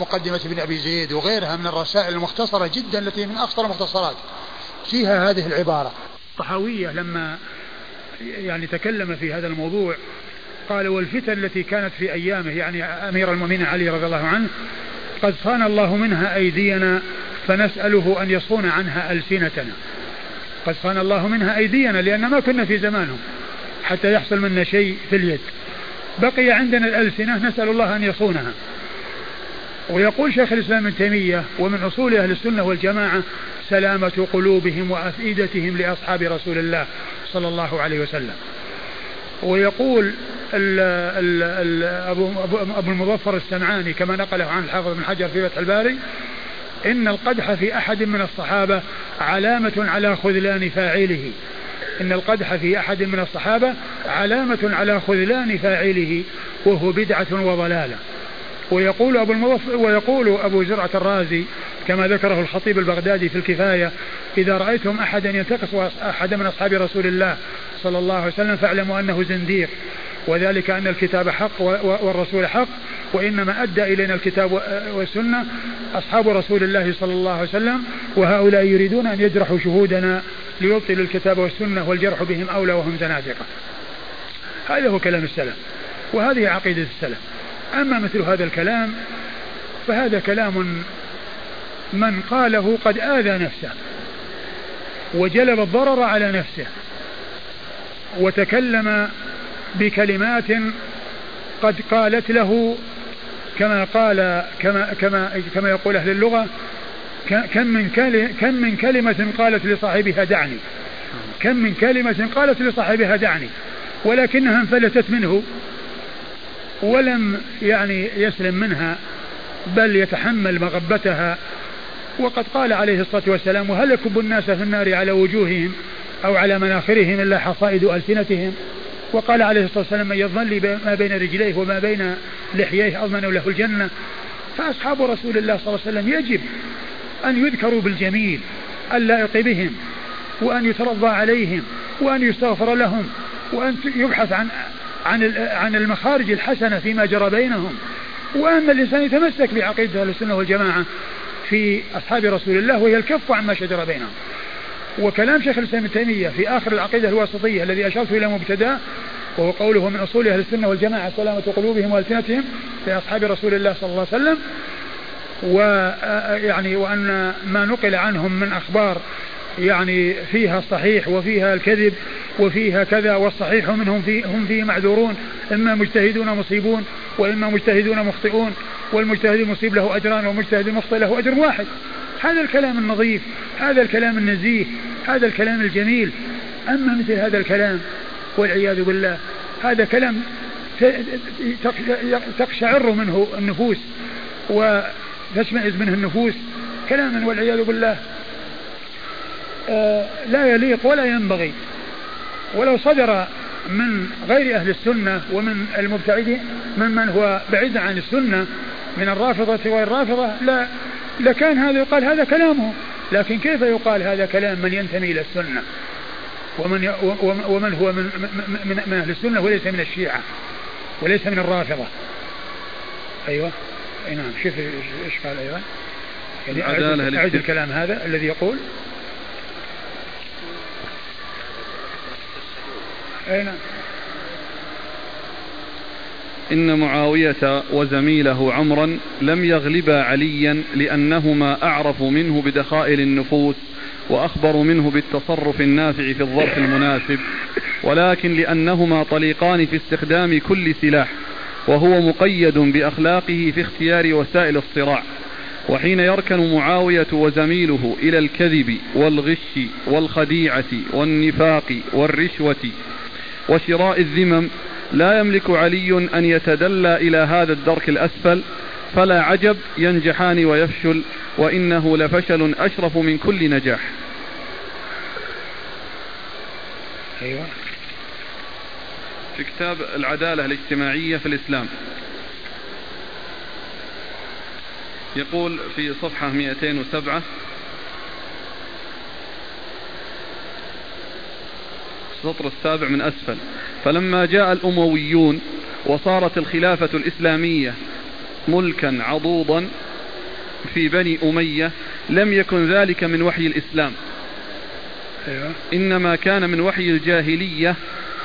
مقدمة ابن أبي زيد وغيرها من الرسائل المختصرة جدا التي من أخطر المختصرات. فيها هذه العبارة. الطحاوية لما يعني تكلم في هذا الموضوع قال والفتن التي كانت في أيامه يعني أمير المؤمنين علي رضي الله عنه قد صان الله منها أيدينا فنسأله أن يصون عنها ألسنتنا. قد صان الله منها أيدينا لأن ما كنا في زمانهم حتى يحصل منا شيء في اليد. بقي عندنا الألسنة نسأل الله أن يصونها. ويقول شيخ الإسلام ابن تيمية ومن أصول أهل السنة والجماعة سلامة قلوبهم وأفئدتهم لأصحاب رسول الله صلى الله عليه وسلم. ويقول ال ال ال أبو, أبو المظفر السمعاني كما نقله عن الحافظ بن حجر في فتح الباري إن القدح في أحد من الصحابة علامة على خذلان فاعله. إن القدح في أحد من الصحابة علامة على خذلان فاعله وهو بدعة وضلالة. ويقول أبو المظفر ويقول أبو زرعة الرازي كما ذكره الخطيب البغدادي في الكفاية إذا رأيتم أحدا ينتقص أحد من أصحاب رسول الله صلى الله عليه وسلم فاعلموا أنه زنديق. وذلك أن الكتاب حق والرسول حق وإنما أدى إلينا الكتاب والسنة أصحاب رسول الله صلى الله عليه وسلم وهؤلاء يريدون أن يجرحوا شهودنا ليبطلوا الكتاب والسنة والجرح بهم أولى وهم زنادقة. هذا هو كلام السلف وهذه عقيدة السلف. أما مثل هذا الكلام فهذا كلام من قاله قد آذى نفسه وجلب الضرر على نفسه وتكلم بكلمات قد قالت له كما قال كما كما كما يقول أهل اللغة كم من كم من كلمة قالت لصاحبها دعني كم من كلمة قالت لصاحبها دعني ولكنها انفلتت منه ولم يعني يسلم منها بل يتحمل مغبتها. وقد قال عليه الصلاة والسلام وهل يكب الناس في النار على وجوههم أو على مناخرهم إلا حصائد ألسنتهم؟ وقال عليه الصلاة والسلام من يظن لي ما بين رجليه وما بين لحييه أضمن له الجنة. فأصحاب رسول الله صلى الله عليه وسلم يجب أن يذكروا بالجميل اللائق بهم وأن يترضى عليهم وأن يستغفر لهم وأن يبحث عن عن عن المخارج الحسنة فيما جرى بينهم. وأن الإنسان يتمسك بعقيدة السنة والجماعة في أصحاب رسول الله وهي الكف عما شجر بينهم. وكلام شيخ الإسلام ابن تيمية في آخر العقيدة الواسطية الذي أشرت إلى مبتدأ وهو قوله من أصول أهل السنة والجماعة سلامة قلوبهم وألسنتهم في أصحاب رسول الله صلى الله عليه وسلم. ويعني وأن ما نقل عنهم من أخبار يعني فيها الصحيح وفيها الكذب وفيها كذا والصحيح منهم في هم فيه معذورون إما مجتهدون مصيبون وإما مجتهدون مخطئون والمجتهد المصيب له أجران والمجتهد المخطئ له أجر واحد. هذا الكلام النظيف هذا الكلام النزيه هذا الكلام الجميل. أما مثل هذا الكلام والعياذ بالله هذا كلام تقشعر منه النفوس وتشمئز منه النفوس. كلاما والعياذ بالله آه، لا يليق ولا ينبغي. ولو صدر من غير أهل السنة ومن المبتعدين ممن هو بعيد عن السنة من الرافضة والرافضة لا لكان هذا يقال هذا كلامه. لكن كيف يقال هذا كلام من ينتمي إلى السنة؟ ومن ومن هو من من, من أهل السنة وليس من الشيعة وليس من الرافضة. أيوة. أي نعم. شوف إيش قال أيضا يعني أعد الكلام هذا الذي يقول. أي نعم. إن معاوية وزميله عمرا لم يغلبا عليا لأنهما أعرف منه بدخائل النفوس وأخبر منه بالتصرف النافع في الظرف المناسب ولكن لأنهما طليقان في استخدام كل سلاح وهو مقيد بأخلاقه في اختيار وسائل الصراع. وحين يركن معاوية وزميله إلى الكذب والغش والخديعة والنفاق والرشوة وشراء الذمم لا يملك علي أن يتدلى إلى هذا الدرك الأسفل فلا عجب ينجحان ويفشل وإنه لفشل أشرف من كل نجاح. أيوة. في كتاب العدالة الاجتماعية في الإسلام. يقول في صفحة 207 السطر السابع من أسفل. فلما جاء الأمويون وصارت الخلافة الإسلامية ملكا عضوضا في بني أمية لم يكن ذلك من وحي الإسلام. أيوة. إنما كان من وحي الجاهلية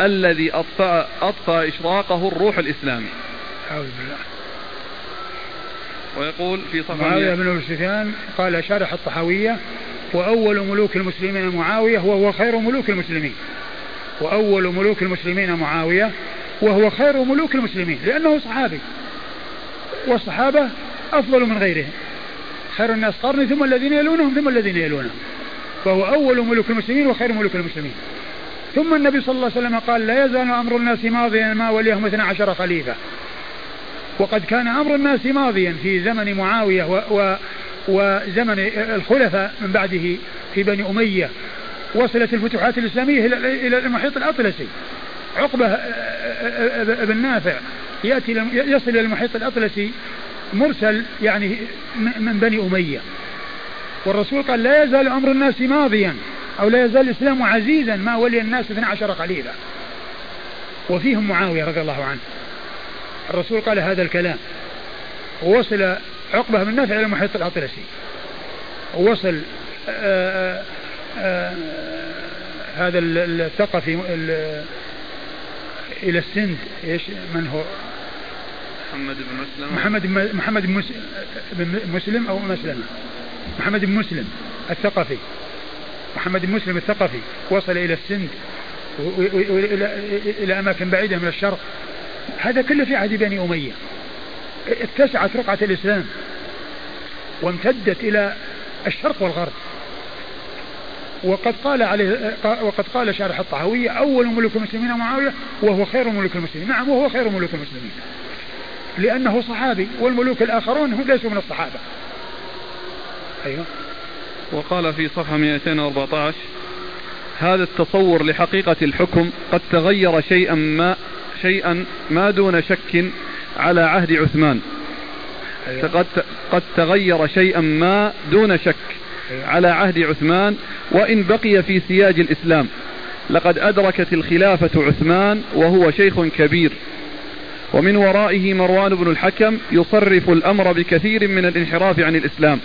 الذي أطفأ, أطفأ إشراقه الروح الإسلامي. أعوذ بالله. ويقول في صفحة معاوية بن سفيان قال شارح الطحاوية وأول ملوك المسلمين معاوية وهو خير ملوك المسلمين. وأول ملوك المسلمين معاوية وهو خير ملوك المسلمين لأنه صحابي. والصحابة أفضل من غيرهم. خير الناس قرني ثم الذين يلونهم ثم الذين يلونهم. فهو أول ملوك المسلمين وخير ملوك المسلمين. ثم النبي صلى الله عليه وسلم قال لا يزال أمر الناس ماضيا ما وليهم اثنا عشر خليفة. وقد كان أمر الناس ماضيا في زمن معاوية و, و وزمن الخلفاء من بعده في بني أمية. وصلت الفتوحات الإسلامية إلى المحيط الأطلسي. عقبة بن نافع يأتي يصل إلى المحيط الأطلسي مرسل يعني من بني أمية. والرسول قال لا يزال أمر الناس ماضيا أو لا يزال الإسلام عزيزا ما ولي الناس 12 خليفة وفيهم معاوية رضي الله عنه. الرسول قال هذا الكلام. ووصل عقبة بن نافع إلى المحيط الأطلسي. ووصل هذا الثقفي إلى السند إيش؟ من هو؟ محمد بن مسلم. محمد محمد بن مسلم أو مسلمة محمد بن مسلم الثقفي. محمد بن مسلم الثقفي. وصل إلى السند. وإلى إلى أماكن بعيدة من الشرق. هذا كله في عهد بني أمية. اتسعت رقعة الإسلام وامتدت إلى الشرق والغرب. وقد قال عليه وقد قال شارح الطحاوية أول ملوك المسلمين معاوية وهو خير ملوك المسلمين. نعم وهو خير ملوك المسلمين. لأنه صحابي والملوك الآخرون هم ليسوا من الصحابة. أيوه. وقال في صفحة 214 هذا التصور لحقيقة الحكم قد تغير شيئا ما شيئا ما دون شك على عهد عثمان. أيوة. قد قد تغير شيئا ما دون شك. أيوة. على عهد عثمان وإن بقي في سياج الإسلام. لقد أدركت الخلافة عثمان وهو شيخ كبير. ومن ورائه مروان بن الحكم يصرف الأمر بكثير من الانحراف عن الإسلام.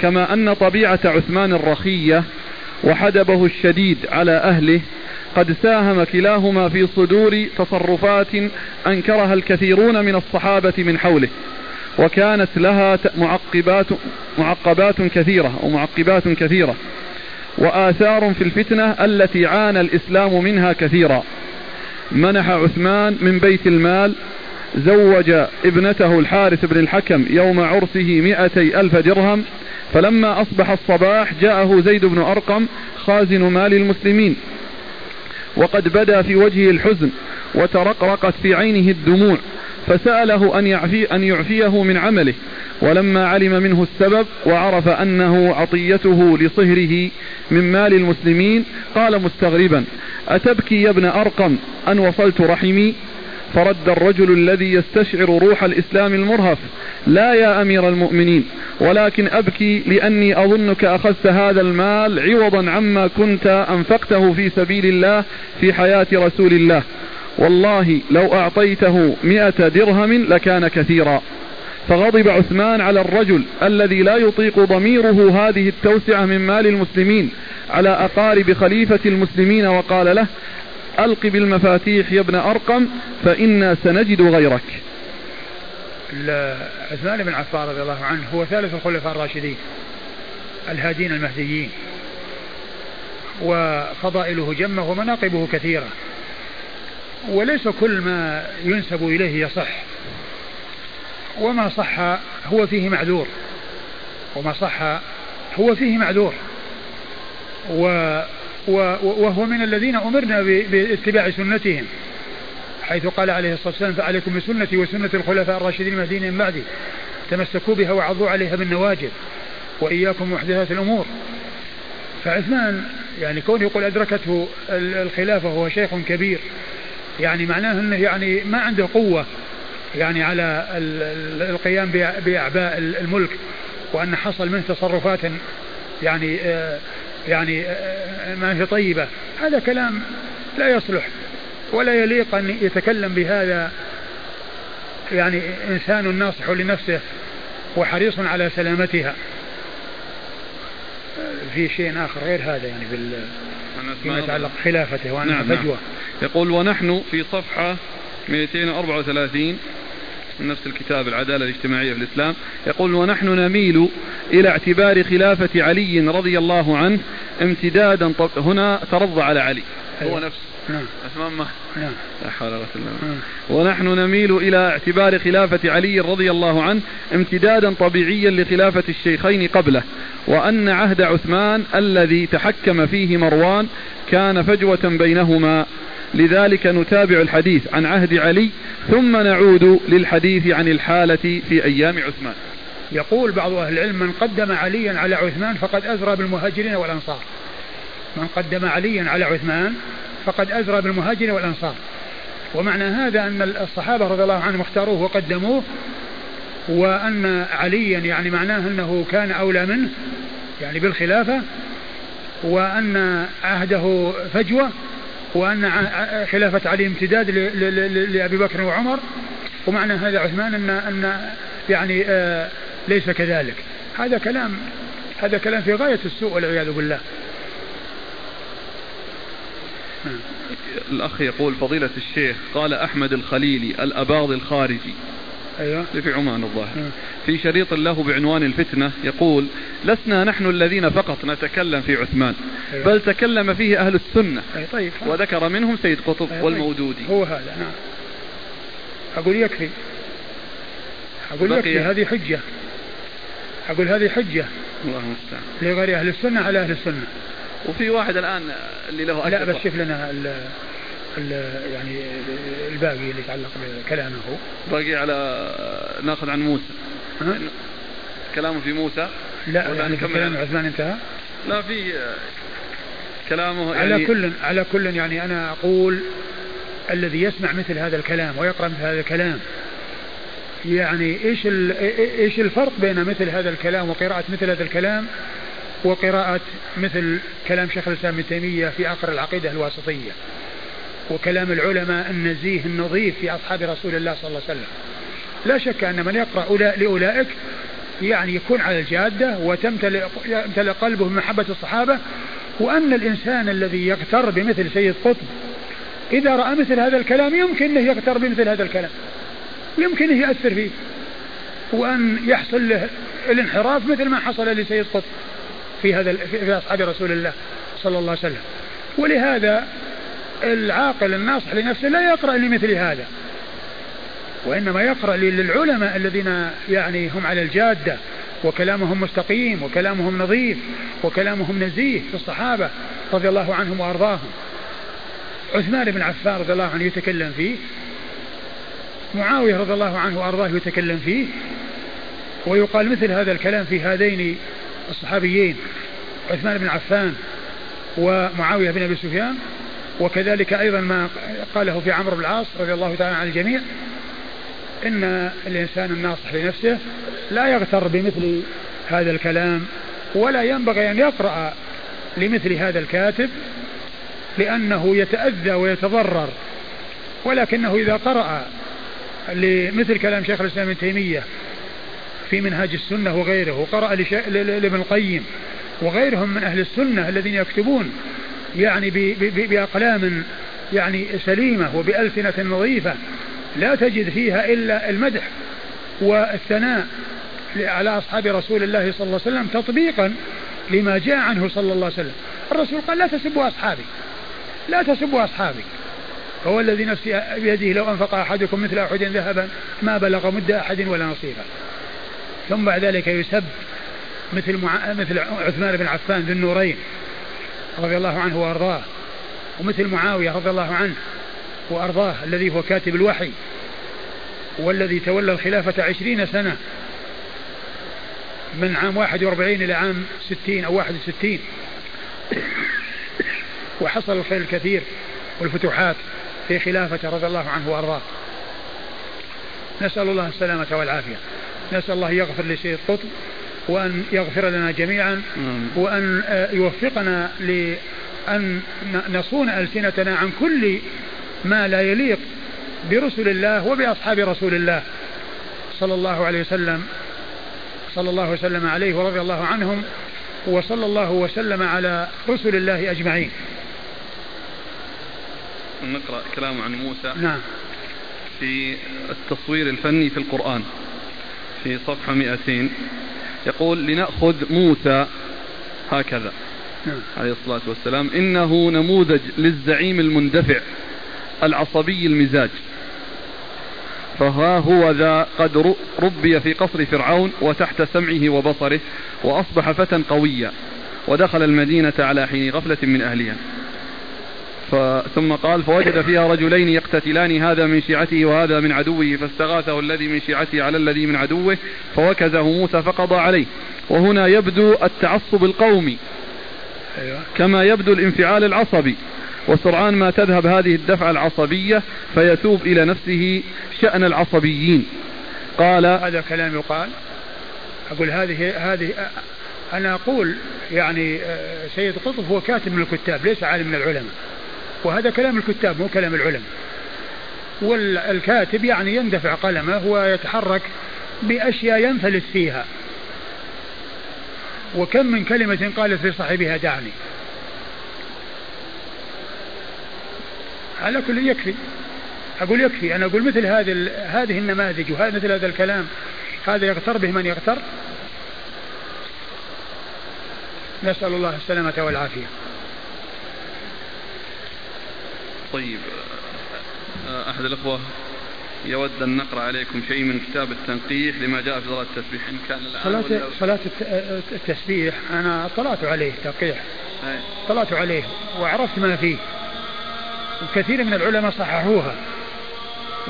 كما أن طبيعة عثمان الرخية وحدبه الشديد على أهله قد ساهم كلاهما في صدور تصرفات أنكرها الكثيرون من الصحابة من حوله. وكانت لها معقبات معقبات كثيرة أو معقبات كثيرة. وآثار في الفتنة التي عانى الإسلام منها كثيرا. منح عثمان من بيت المال زوج ابنته الحارث بن الحكم يوم عرسه مئتي ألف درهم فلما أصبح الصباح جاءه زيد بن أرقم خازن مال المسلمين. وقد بدا في وجهه الحزن وترقرقت في عينه الدموع. فسأله أن, يعفي أن يعفيه من عمله ولما علم منه السبب وعرف أنه عطيته لصهره من مال المسلمين قال مستغربا أتبكي يا ابن أرقم أن وصلت رحمي؟ فرد الرجل الذي يستشعر روح الإسلام المرهف لا يا أمير المؤمنين ولكن أبكي لأني أظنك أخذت هذا المال عوضا عما كنت أنفقته في سبيل الله في حياة رسول الله. والله لو أعطيته مئة درهم لكان كثيرا. فغضب عثمان على الرجل الذي لا يطيق ضميره هذه التوسعة من مال المسلمين على أقارب خليفة المسلمين وقال له ألق بالمفاتيح يا ابن أرقم فإنا سنجد غيرك. عثمان بن عفان رضي الله عنه هو ثالث الخلفاء الراشدين الهادين المهديين وفضائله جمة ومناقبه كثيرة. وليس كل ما ينسب إليه يصح. وما صح هو فيه معذور. وما صح هو فيه معذور. و وهو من الذين أمرنا باتباع سنتهم حيث قال عليه الصلاة والسلام فعليكم بسنتي وسنة الخلفاء الراشدين المهديين من بعدي تمسكوا بها وعضوا عليها بالنواجذ وإياكم محدثات الأمور. فعثمان يعني كون يقول أدركته الخلافة وهو شيخ كبير يعني معناه أنه يعني ما عنده قوة يعني على القيام بأعباء الملك وأن حصل منه تصرفات يعني آه، يعني آه، ما هي طيبة. هذا كلام لا يصلح ولا يليق أن يتكلم بهذا يعني إنسان ناصح لنفسه وحريص على سلامتها. في شيء آخر غير هذا يعني بال فيما يتعلق خلافته وأن نعم فجوة نعم. يقول ونحن في صفحة 234 من نفس الكتاب العدالة الاجتماعية في الإسلام يقول ونحن نميل إلى اعتبار خلافة علي رضي الله عنه امتدادا هنا ترضى على علي هو أيوة. نفس نعم. نعم. لا حول ولا قوة بالله. ونحن نميل إلى اعتبار خلافة علي رضي الله عنه امتدادا طبيعيا لخلافة الشيخين قبله وأن عهد عثمان الذي تحكم فيه مروان كان فجوة بينهما. لذلك نتابع الحديث عن عهد علي ثم نعود للحديث عن الحالة في أيام عثمان. يقول بعض أهل العلم من قدم عليا على عثمان فقد أزرى بالمهاجرين والأنصار. من قدم عليا على عثمان فقد أزرى بالمهاجرين والأنصار. ومعنى هذا أن الصحابة رضي الله عنهم اختاروه وقدموه وأن عليا يعني معناه أنه كان أولى منه يعني بالخلافة وأن عهده فجوة وأن خلافة علي امتداد لأبي بكر وعمر. ومعنى هذا عثمان أن أن يعني آه ليس كذلك. هذا كلام هذا كلام في غاية السوء والعياذ بالله. الأخ يقول فضيلة الشيخ قال أحمد الخليلي الأباضي الخارجي. أيوة. في عمان الظاهر. في شريط له بعنوان الفتنة يقول لسنا نحن الذين فقط نتكلم في عثمان أيوة. بل تكلم فيه أهل السنة. أي طيب. وذكر منهم سيد قطب أيوة والمودودي. هو هذا نعم. أقول يكفي. أقول يكفي هذه حجة. أقول هذه حجة. الله المستعان. لغير أهل السنة على أهل السنة. وفي واحد الآن اللي له لا بس شوف لنا ال ال يعني الباقي اللي يتعلق بكلامه. باقي على ناخذ عن موسى. كلامه في موسى؟ لا يعني كلام عثمان انتهى؟ لا في كلامه يعني على كل على كل يعني أنا أقول الذي يسمع مثل هذا الكلام ويقرأ مثل هذا الكلام. يعني إيش إيش الفرق بين مثل هذا الكلام وقراءة مثل هذا الكلام؟ وقراءة مثل كلام شيخ الإسلام ابن تيمية في اخر العقيدة الواسطية وكلام العلماء النزيه النظيف في أصحاب رسول الله صلى الله عليه وسلم. لا شك أن من يقرأ لأولئك يعني يكون على الجادة وتمتلئ قلبه من محبه الصحابة وأن الإنسان الذي يغتر بمثل سيد قطب إذا رأى مثل هذا الكلام يمكن أنه يغتر بمثل هذا الكلام يمكن أنه ياثر فيه وأن يحصل له الانحراف مثل ما حصل لسيد قطب. في هذا في أصحاب رسول الله صلى الله عليه وسلم. ولهذا العاقل الناصح لنفسه لا يقرأ لمثل هذا. وإنما يقرأ للعلماء الذين يعني هم على الجادة وكلامهم مستقيم وكلامهم نظيف وكلامهم نزيه في الصحابة رضي الله عنهم وأرضاهم. عثمان بن عفان رضي الله عنه يتكلم فيه معاوية رضي الله عنه وأرضاه يتكلم فيه ويقال مثل هذا الكلام في هذين الصحابيين عثمان بن عفان ومعاوية بن أبي سفيان وكذلك أيضا ما قاله في عمرو بن العاص رضي الله تعالى عن الجميع إن الإنسان الناصح لنفسه لا يغتر بمثل هذا الكلام ولا ينبغي أن يقرأ لمثل هذا الكاتب لأنه يتأذى ويتضرر ولكنه إذا قرأ لمثل كلام شيخ الإسلام ابن تيمية في منهاج السنة وغيره وقرأ لابن القيم وغيرهم من أهل السنة الذين يكتبون يعني بأقلام يعني سليمة وبألسنة نظيفة لا تجد فيها إلا المدح والثناء على أصحاب رسول الله صلى الله عليه وسلم تطبيقا لما جاء عنه صلى الله عليه وسلم. الرسول قال لا تسبوا أصحابي لا تسبوا أصحابي. هو الذي نفسي بيده لو أنفق أحدكم مثل أحد ذهبا ما بلغ مد أحد ولا نصيبا. ثم بعد ذلك يسب مثل مع... مثل عثمان بن عفان ذي النورين رضي الله عنه وأرضاه ومثل معاوية رضي الله عنه وأرضاه الذي هو كاتب الوحي والذي تولى الخلافة عشرين سنة من عام 41 إلى عام 60 أو 61 وحصل الخير الكثير والفتوحات في خلافة رضي الله عنه وأرضاه. نسأل الله السلامة والعافية. نسأل الله يغفر لسيد قطب وأن يغفر لنا جميعا وأن يوفقنا لأن نصون ألسنتنا عن كل ما لا يليق برسل الله وبأصحاب رسول الله صلى الله عليه وسلم صلى الله وسلم عليه ورضي الله عنهم وصلى الله وسلم على رسل الله أجمعين. نقرأ كلام عن موسى نعم. في التصوير الفني في القرآن. في صفحة 200 يقول لنأخذ موسى هكذا نعم. عليه الصلاة والسلام إنه نموذج للزعيم المندفع العصبي المزاج فها هو ذا قد ربي في قصر فرعون وتحت سمعه وبصره وأصبح فتى قويا ودخل المدينة على حين غفلة من أهلها ثم قال فوجد فيها رجلين يقتتلان هذا من شيعته وهذا من عدوه فاستغاثه الذي من شيعته على الذي من عدوه فوكزه موسى فقضى عليه. وهنا يبدو التعصب القومي أيوة. كما يبدو الانفعال العصبي وسرعان ما تذهب هذه الدفعة العصبية فيتوب إلى نفسه شأن العصبيين. قال هذا كلام يقال. أقول هذه هذه أنا أقول يعني آه، سيد قطب هو كاتب من الكتاب ليس عالم من العلماء. وهذا كلام الكتاب مو كلام العلماء. والكاتب يعني يندفع قلمه ويتحرك بأشياء ينفلت فيها. وكم من كلمة قالت لصاحبها دعني. على كل يكفي. أقول يكفي أنا أقول مثل هذه هذه النماذج وهذا مثل هذا الكلام. هذا يغتر به من يغتر. نسأل الله السلامة والعافية. طيب أحد الأخوة يود أن نقرأ عليكم شيء من كتاب التنقيح لما جاء في صلاة التسبيح إن كان الآن صلاة, صلاة التسبيح أنا اطلعت عليه تنقيح. اطلعت عليه وعرفت ما فيه. وكثير من العلماء صححوها.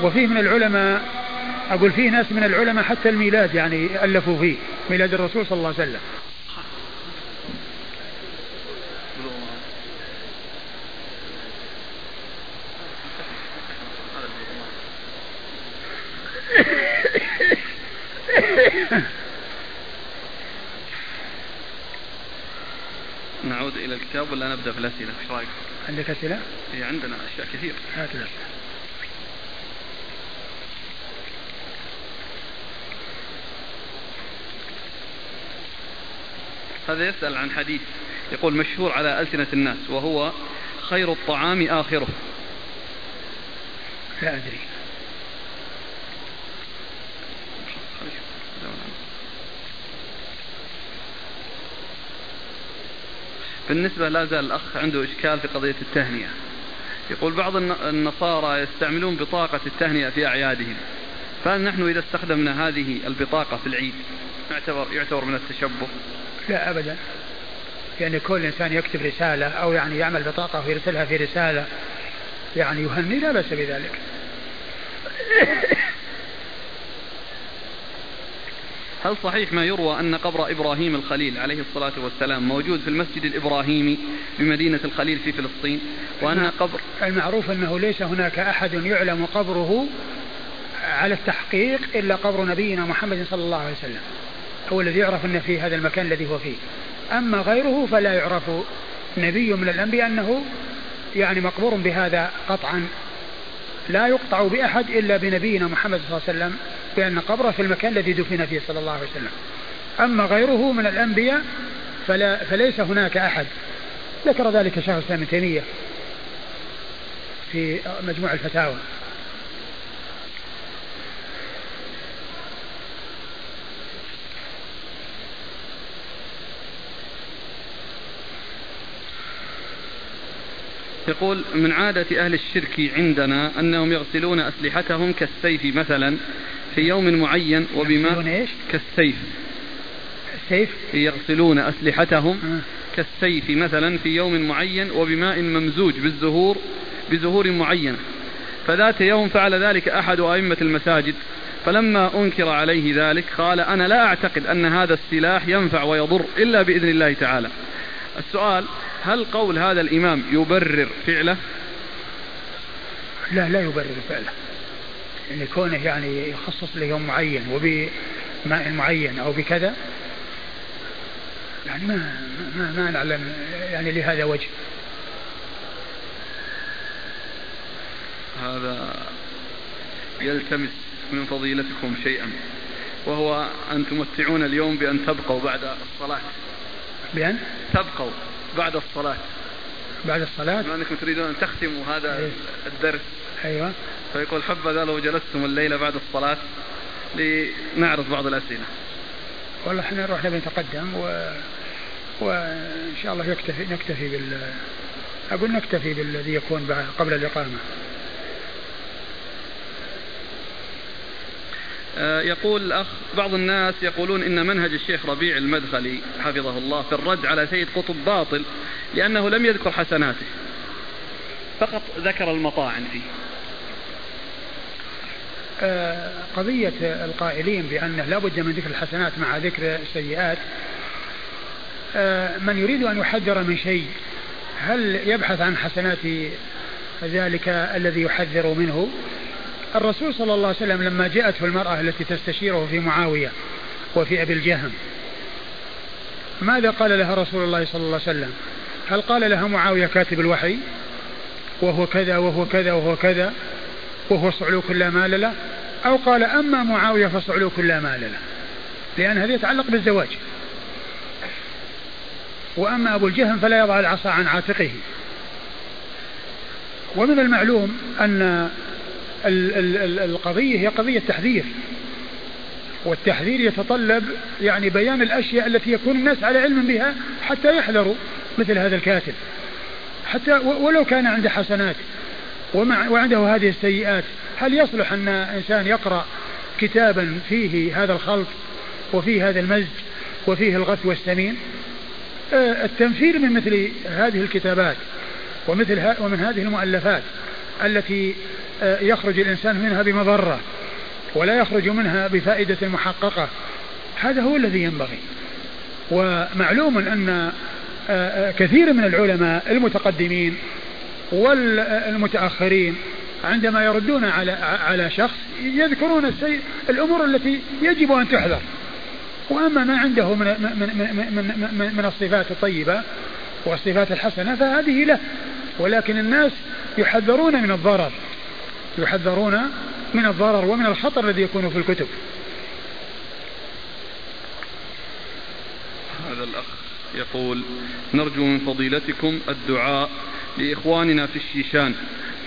وفيه من العلماء أقول فيه ناس من العلماء حتى الميلاد يعني ألفوا فيه ميلاد الرسول صلى الله عليه وسلم نعود إلى الكتاب ولا نبدأ في الأسئلة إيش رأيك؟ عندك أسئلة؟ إيه عندنا أشياء كثير هات الأسئلة هذا يسأل عن حديث يقول مشهور على ألسنة الناس وهو خير الطعام آخره لا أدري بالنسبة لا زال الأخ عنده إشكال في قضية التهنئة. يقول بعض النصارى يستعملون بطاقة التهنئة في أعيادهم. فهل نحن إذا استخدمنا هذه البطاقة في العيد يعتبر يعتبر من التشبه؟ لا أبدا. يعني كل إنسان يكتب رسالة أو يعني يعمل بطاقة ويرسلها في رسالة يعني يهني لا بأس بذلك. هل صحيح ما يروى أن قبر إبراهيم الخليل عليه الصلاة والسلام موجود في المسجد الإبراهيمي بمدينة الخليل في فلسطين؟ وأن قبر. المعروف أنه ليس هناك أحد يعلم قبره على التحقيق إلا قبر نبينا محمد صلى الله عليه وسلم هو الذي يعرف أن في هذا المكان الذي هو فيه. أما غيره فلا يعرف نبي من الأنبياء أنه يعني مقبور بهذا قطعا. لا يقطع بأحد إلا بنبينا محمد صلى الله عليه وسلم بأن قبره في المكان الذي دفن فيه صلى الله عليه وسلم. أما غيره من الأنبياء فلا فليس هناك أحد. ذكر ذلك شيخ الإسلام ابن تيمية في مجموع الفتاوى. يقول من عادة أهل الشرك عندنا أنهم يغسلون أسلحتهم كالسيف مثلا في يوم معين وبماء كالسيف. السيف يغسلون أسلحتهم آه. كالسيف مثلا في يوم معين وبماء ممزوج بالزهور بزهور معينة فذات يوم فعل ذلك أحد أئمة المساجد فلما أنكر عليه ذلك قال أنا لا أعتقد أن هذا السلاح ينفع ويضر إلا بإذن الله تعالى. السؤال هل قول هذا الإمام يبرر فعله؟ لا لا يبرر فعله. يعني كونه يعني يخصص ليوم معين وبماء معين أو بكذا يعني ما ما, ما نعلم يعني لهذا وجه. هذا يلتمس من فضيلتكم شيئا وهو أن تمتعون اليوم بأن تبقوا بعد الصلاة. بأن؟ تبقوا. بعد الصلاة. بعد الصلاة؟ بما أنكم تريدون أن تختموا هذا أيه. الدرس؟ أيوة. فيقول حبذا لو جلستم الليلة بعد الصلاة لنعرض بعض الأسئلة. والله إحنا نروح نبي نتقدم و... وإن شاء الله يكتفي نكتفي بال أقول نكتفي بالذي يكون قبل الإقامة. يقول الأخ بعض الناس يقولون إن منهج الشيخ ربيع المدخلي حفظه الله في الرد على سيد قطب باطل لأنه لم يذكر حسناته. فقط ذكر المطاعن فيه. آه، قضية القائلين بأنه لا بد من ذكر الحسنات مع ذكر السيئات. آه، من يريد أن يحذر من شيء هل يبحث عن حسنات ذلك الذي يحذر منه؟ الرسول صلى الله عليه وسلم لما جاءته المرأة التي تستشيره في معاوية وفي أبي الجهم ماذا قال لها رسول الله صلى الله عليه وسلم؟ هل قال لها معاوية كاتب الوحي؟ وهو كذا وهو كذا وهو كذا وهو صعلوك لا مال له؟ أو قال أما معاوية فصعلوك لا مال له؟ لأن هذا يتعلق بالزواج. وأما أبو الجهم فلا يضع العصا عن عاتقه. ومن المعلوم أن القضية هي قضية تحذير. والتحذير يتطلب يعني بيان الأشياء التي يكون الناس على علم بها حتى يحذروا مثل هذا الكاتب. حتى ولو كان عنده حسنات ومع وعنده هذه السيئات هل يصلح أن إنسان يقرأ كتابا فيه هذا الخلط وفيه هذا المزج وفيه الغث والسمين؟ آه، التنفير من مثل هذه الكتابات ومثل ومن هذه المؤلفات التي يخرج الإنسان منها بمضرة ولا يخرج منها بفائدة محققة. هذا هو الذي ينبغي. ومعلوم أن آه، آه، كثير من العلماء المتقدمين والمتأخرين عندما يردون على على شخص يذكرون السيء الأمور التي يجب أن تحذر. وأما ما عنده من من من من, من, الصفات الطيبة والصفات الحسنة فهذه له. ولكن الناس يحذرون من الضرر. يحذرون من الضرر ومن الخطر الذي يكون في الكتب هذا الأخ يقول نرجو من فضيلتكم الدعاء لإخواننا في الشيشان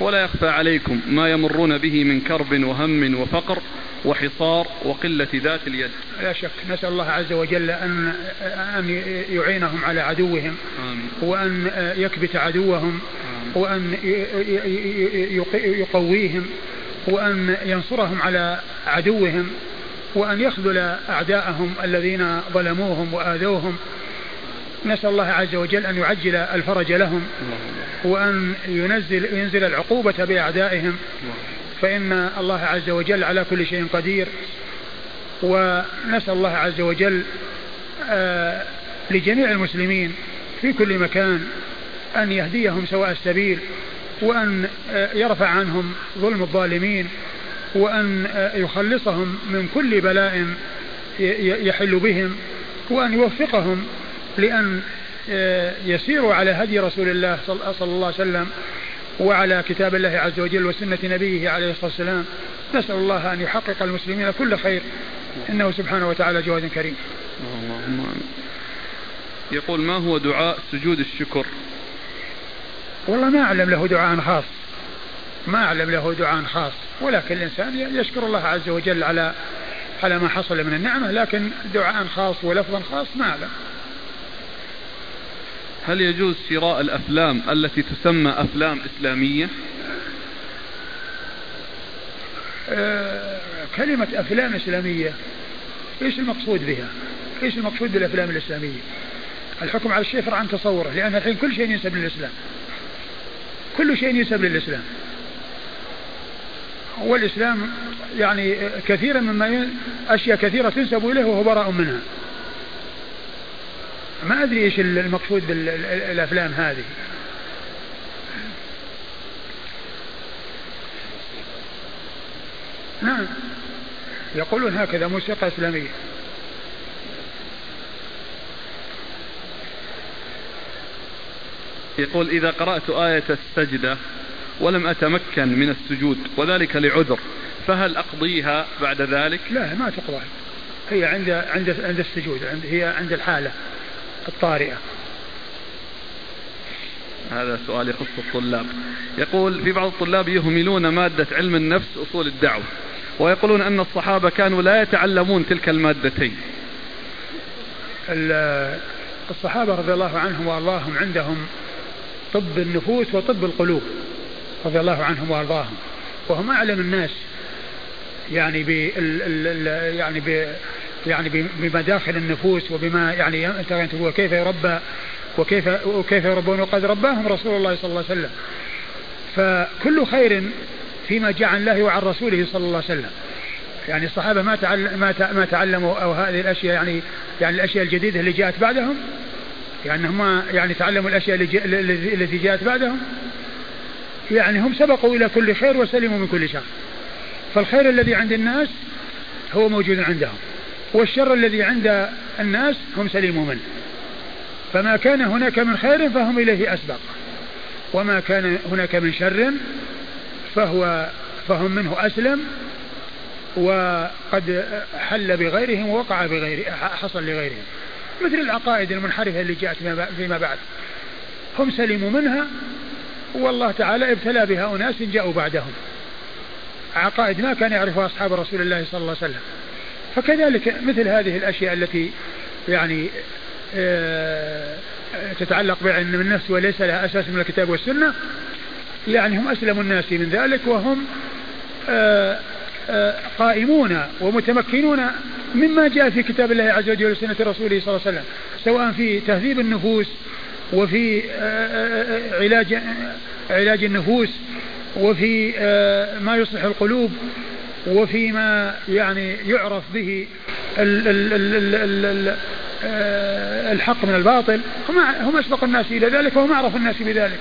ولا يخفى عليكم ما يمرون به من كرب وهم وفقر وحصار وقلة ذات اليد لا شك نسأل الله عز وجل أن أن يعينهم على عدوهم آمين. وأن يكبت عدوهم. وأن يقويهم وأن ينصرهم على عدوهم وأن يخذل أعداءهم الذين ظلموهم وآذوهم. نسأل الله عز وجل أن يعجل الفرج لهم وأن ينزل ينزل العقوبة بأعدائهم. فإن الله عز وجل على كل شيء قدير. ونسأل الله عز وجل آه لجميع المسلمين في كل مكان أن يهديهم سواء السبيل وأن آه يرفع عنهم ظلم الظالمين وأن آه يخلصهم من كل بلاء يحل بهم وأن يوفقهم لأن آه، يسيروا على هدي رسول الله صلى الله عليه وسلم وعلى كتاب الله عز وجل وسنة نبيه عليه الصلاة والسلام. نسأل الله أن يحقق المسلمين كل خير. إنه سبحانه وتعالى جواد كريم. اللهم يقول ما هو دعاء سجود الشكر؟ والله ما أعلم له دعاء خاص. ما أعلم له دعاء خاص. ولكن الإنسان يشكر الله عز وجل على على ما حصل من النعمة لكن دعاء خاص ولفظا خاص ما أعلم. هل يجوز شراء الأفلام التي تسمى أفلام إسلامية؟ آه كلمة أفلام إسلامية إيش المقصود بها؟ إيش المقصود بالأفلام الإسلامية؟ الحكم على الشيء فرع عن تصوره لأن الحين كل شيء ينسب للإسلام. كل شيء ينسب للإسلام. والإسلام يعني كثيرا مما أشياء كثيرة تنسب إليه وهو براء منها. ما أدري إيش المقصود بالأفلام هذه. نعم. يقولون هكذا موسيقى إسلامية. يقول إذا قرأت آية السجدة ولم أتمكن من السجود وذلك لعذر فهل أقضيها بعد ذلك؟ لا ما تقضى. هي عند عند عند السجود هي عند الحالة الطارئة. هذا سؤال يخص الطلاب. يقول في بعض الطلاب يهملون مادة علم النفس أصول الدعوة ويقولون أن الصحابة كانوا لا يتعلمون تلك المادتين. الصحابة رضي الله عنهم وأرضاهم عندهم طب النفوس وطب القلوب رضي الله عنهم وأرضاهم. وهم أعلم الناس يعني بال يعني يعني بمداخل النفوس وبما يعني وكيف يربى وكيف وكيف يربون وقد رباهم رسول الله صلى الله عليه وسلم. فكل خير فيما جاء عن الله وعن رسوله صلى الله عليه وسلم. يعني الصحابة ما تعلم ما تعلموا أو هذه الأشياء يعني يعني الأشياء الجديدة اللي جاءت بعدهم يعني هم يعني تعلموا الأشياء اللي التي جاءت بعدهم. يعني هم سبقوا إلى كل خير وسلموا من كل شر. فالخير الذي عند الناس هو موجود عندهم والشر الذي عند الناس هم سليموا منه. فما كان هناك من خير فهم إليه أسبق وما كان هناك من شر فهو فهم منه أسلم وقد حل بغيرهم ووقع بغير حصل لغيرهم. مثل العقائد المنحرفة اللي جاءت فيما بعد هم سلموا منها والله تعالى ابتلى بها أناس جاءوا بعدهم. عقائد ما كان يعرفها أصحاب رسول الله صلى الله عليه وسلم. فكذلك مثل هذه الأشياء التي يعني آه، تتعلق بعلم النفس وليس لها أساس من الكتاب والسنة يعني هم أسلم الناس من ذلك وهم آه، قائمون ومتمكنون مما جاء في كتاب الله عز وجل وسنة رسوله صلى الله عليه وسلم سواء في تهذيب النفوس وفي علاج علاج النفوس وفي ما يصلح القلوب وفيما يعني يعرف به ال ال ال ال ال آه، الحق من الباطل هم أسبق الناس إلى ذلك وهم أعرف الناس بذلك.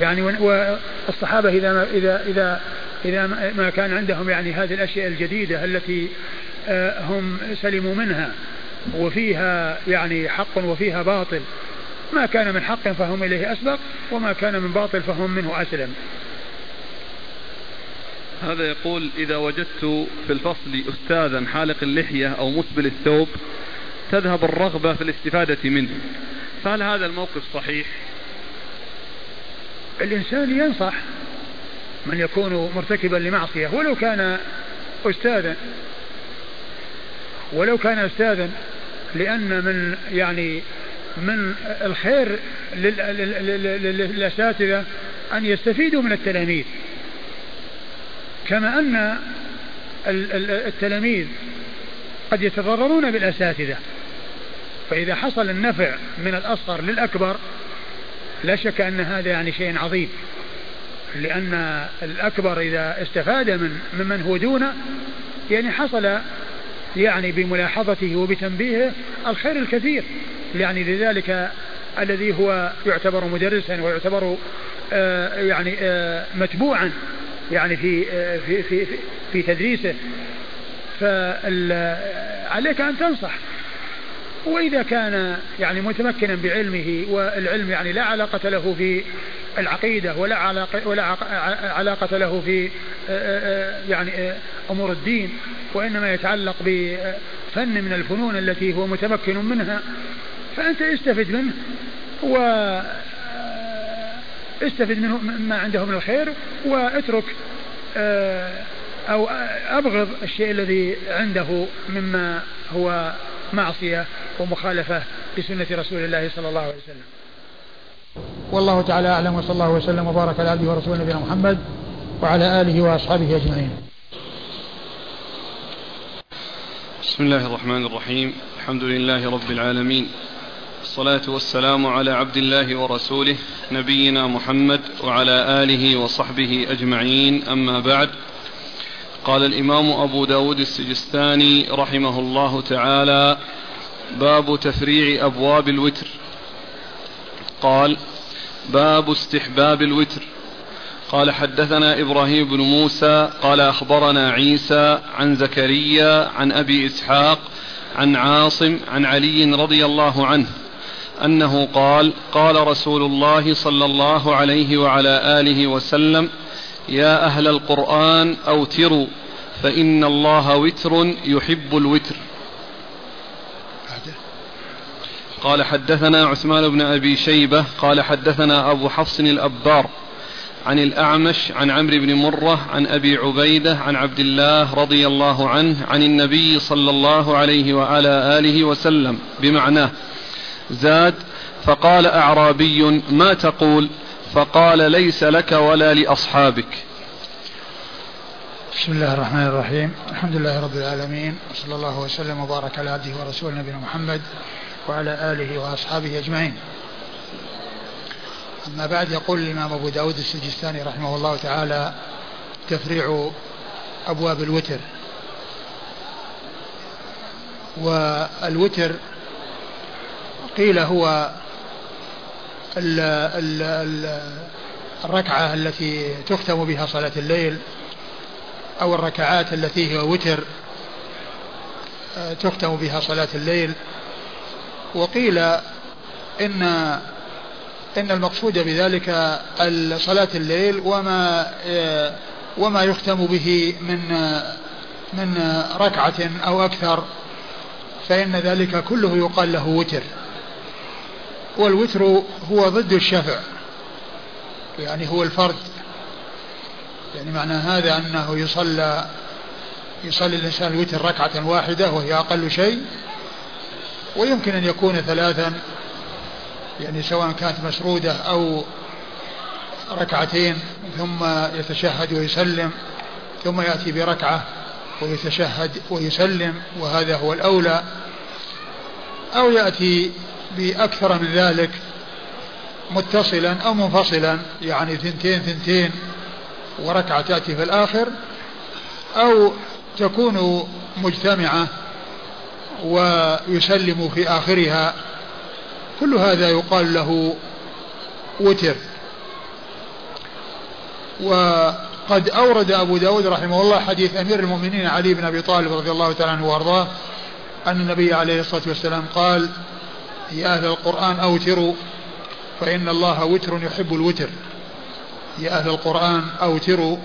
يعني والصحابه إذا إذا إذا اذا ما كان عندهم يعني هذه الأشياء الجديدة التي آه، هم سلموا منها وفيها يعني حق وفيها باطل. ما كان من حق فهم إليه أسبق وما كان من باطل فهم منه أسلم. هذا يقول إذا وجدت في الفصل أستاذا حالق اللحية أو مسبل الثوب تذهب الرغبة في الاستفادة منه. فهل هذا الموقف صحيح؟ الإنسان ينصح. من يكون مرتكبا لمعصية ولو كان أستاذا ولو كان أستاذا لأن من يعني من الخير للأساتذة أن يستفيدوا من التلاميذ. كما أن التلاميذ قد يتضررون بالأساتذة. فإذا حصل النفع من الأصغر للأكبر لا شك أن هذا يعني شيء عظيم. لأن الأكبر إذا استفاد من ممن هو دونه يعني حصل يعني بملاحظته وبتنبيهه الخير الكثير. يعني لذلك الذي هو يعتبر مدرسا ويعتبر آه يعني آه متبوعا يعني في آه في في في تدريسه. فعليك أن تنصح. وإذا كان يعني متمكنا بعلمه والعلم يعني لا علاقة له في العقيدة ولا علاقة, ولا علاقة له في آه، آه، يعني آه، أمور الدين وإنما يتعلق بفن من الفنون التي هو متمكن منها فأنت استفد منه و استفد منه ما عنده من الخير واترك أو أبغض الشيء الذي عنده مما هو معصية ومخالفة لسنة رسول الله صلى الله عليه وسلم. والله تعالى أعلم وصلى الله وسلم وبارك على عبده ورسوله نبينا محمد وعلى آله وأصحابه أجمعين. بسم الله الرحمن الرحيم. الحمد لله رب العالمين. الصلاة والسلام على عبد الله ورسوله نبينا محمد وعلى آله وصحبه أجمعين. أما بعد قال الإمام أبو داود السجستاني رحمه الله تعالى باب تفريع أبواب الوتر. قال باب استحباب الوتر. قال حدثنا إبراهيم بن موسى قال أخبرنا عيسى عن زكريا عن أبي إسحاق عن عاصم عن علي رضي الله عنه أنه قال قال رسول الله صلى الله عليه وعلى آله وسلم يا أهل القرآن أوتروا فإن الله وتر يحب الوتر. قال حدثنا عثمان بن أبي شيبة قال حدثنا أبو حفص الأبار عن الأعمش عن عمرو بن مرة عن أبي عبيدة عن عبد الله رضي الله عنه عن النبي صلى الله عليه وعلى آله وسلم بمعناه زاد فقال أعرابي ما تقول؟ فقال ليس لك ولا لأصحابك. بسم الله الرحمن الرحيم. الحمد لله رب العالمين وصلى الله وسلم وبارك على عبده ورسوله نبينا محمد وعلى آله وأصحابه أجمعين. أما بعد يقول الإمام أبو داود السجستاني رحمه الله تعالى تفريع أبواب الوتر. والوتر قيل هو الركعة التي تختم بها صلاة الليل أو الركعات التي هي وتر آه، تختم بها صلاة الليل. وقيل إن إن المقصود بذلك صلاة الليل وما آه، وما يختم به من من ركعة أو أكثر فإن ذلك كله يقال له وتر. والوتر هو ضد الشفع. يعني هو الفرد. يعني معنى هذا أنه يصلى يصلي الإنسان الوتر ركعة واحدة وهي أقل شيء ويمكن أن يكون ثلاثا يعني سواء كانت مسرودة أو ركعتين ثم يتشهد ويسلم ثم يأتي بركعة ويتشهد ويسلم وهذا هو الأولى أو يأتي بأكثر من ذلك متصلا أو منفصلا يعني ثنتين ثنتين وركعة تأتي في الآخر أو تكون مجتمعة ويسلم في آخرها. كل هذا يقال له وتر. وقد أورد أبو داود رحمه الله حديث أمير المؤمنين علي بن أبي طالب رضي الله تعالى عنه وأرضاه أن النبي عليه الصلاة والسلام قال يا أهل القرآن أوتروا فإن الله وتر يحب الوتر. يا أهل القرآن أوتروا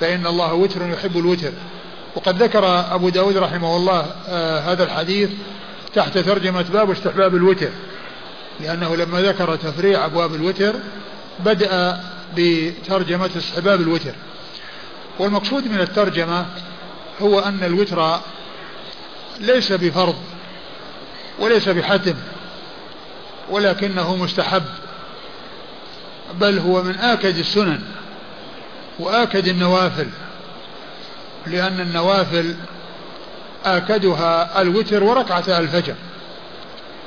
فإن الله وتر يحب الوتر. وقد ذكر أبو داود رحمه الله آه هذا الحديث تحت ترجمة باب استحباب الوتر لأنه لما ذكر تفريع أبواب الوتر بدأ بترجمة استحباب الوتر. والمقصود من الترجمة هو أن الوتر ليس بفرض وليس بحتم. ولكنه مستحب بل هو من آكد السنن وآكد النوافل لأن النوافل آكدها الوتر وركعتا الفجر.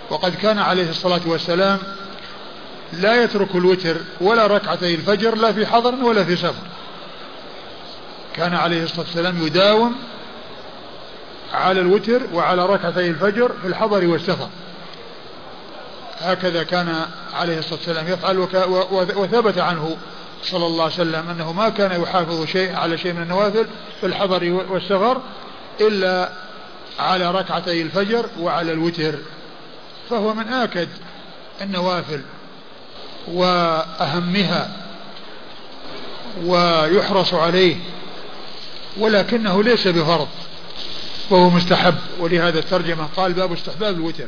وقد كان عليه الصلاة والسلام لا يترك الوتر ولا ركعتي الفجر لا في حضر ولا في سفر. كان عليه الصلاة والسلام يداوم على الوتر وعلى ركعتي الفجر في الحضر والسفر. هكذا كان عليه الصلاة والسلام يفعل وثبت عنه صلى الله عليه وسلم أنه ما كان يحافظ شيء على شيء من النوافل في الحضر والسفر إلا على ركعتي الفجر وعلى الوتر فهو من آكد النوافل وأهمها ويحرص عليه ولكنه ليس بفرض وهو مستحب ولهذا الترجمة قال باب استحباب الوتر.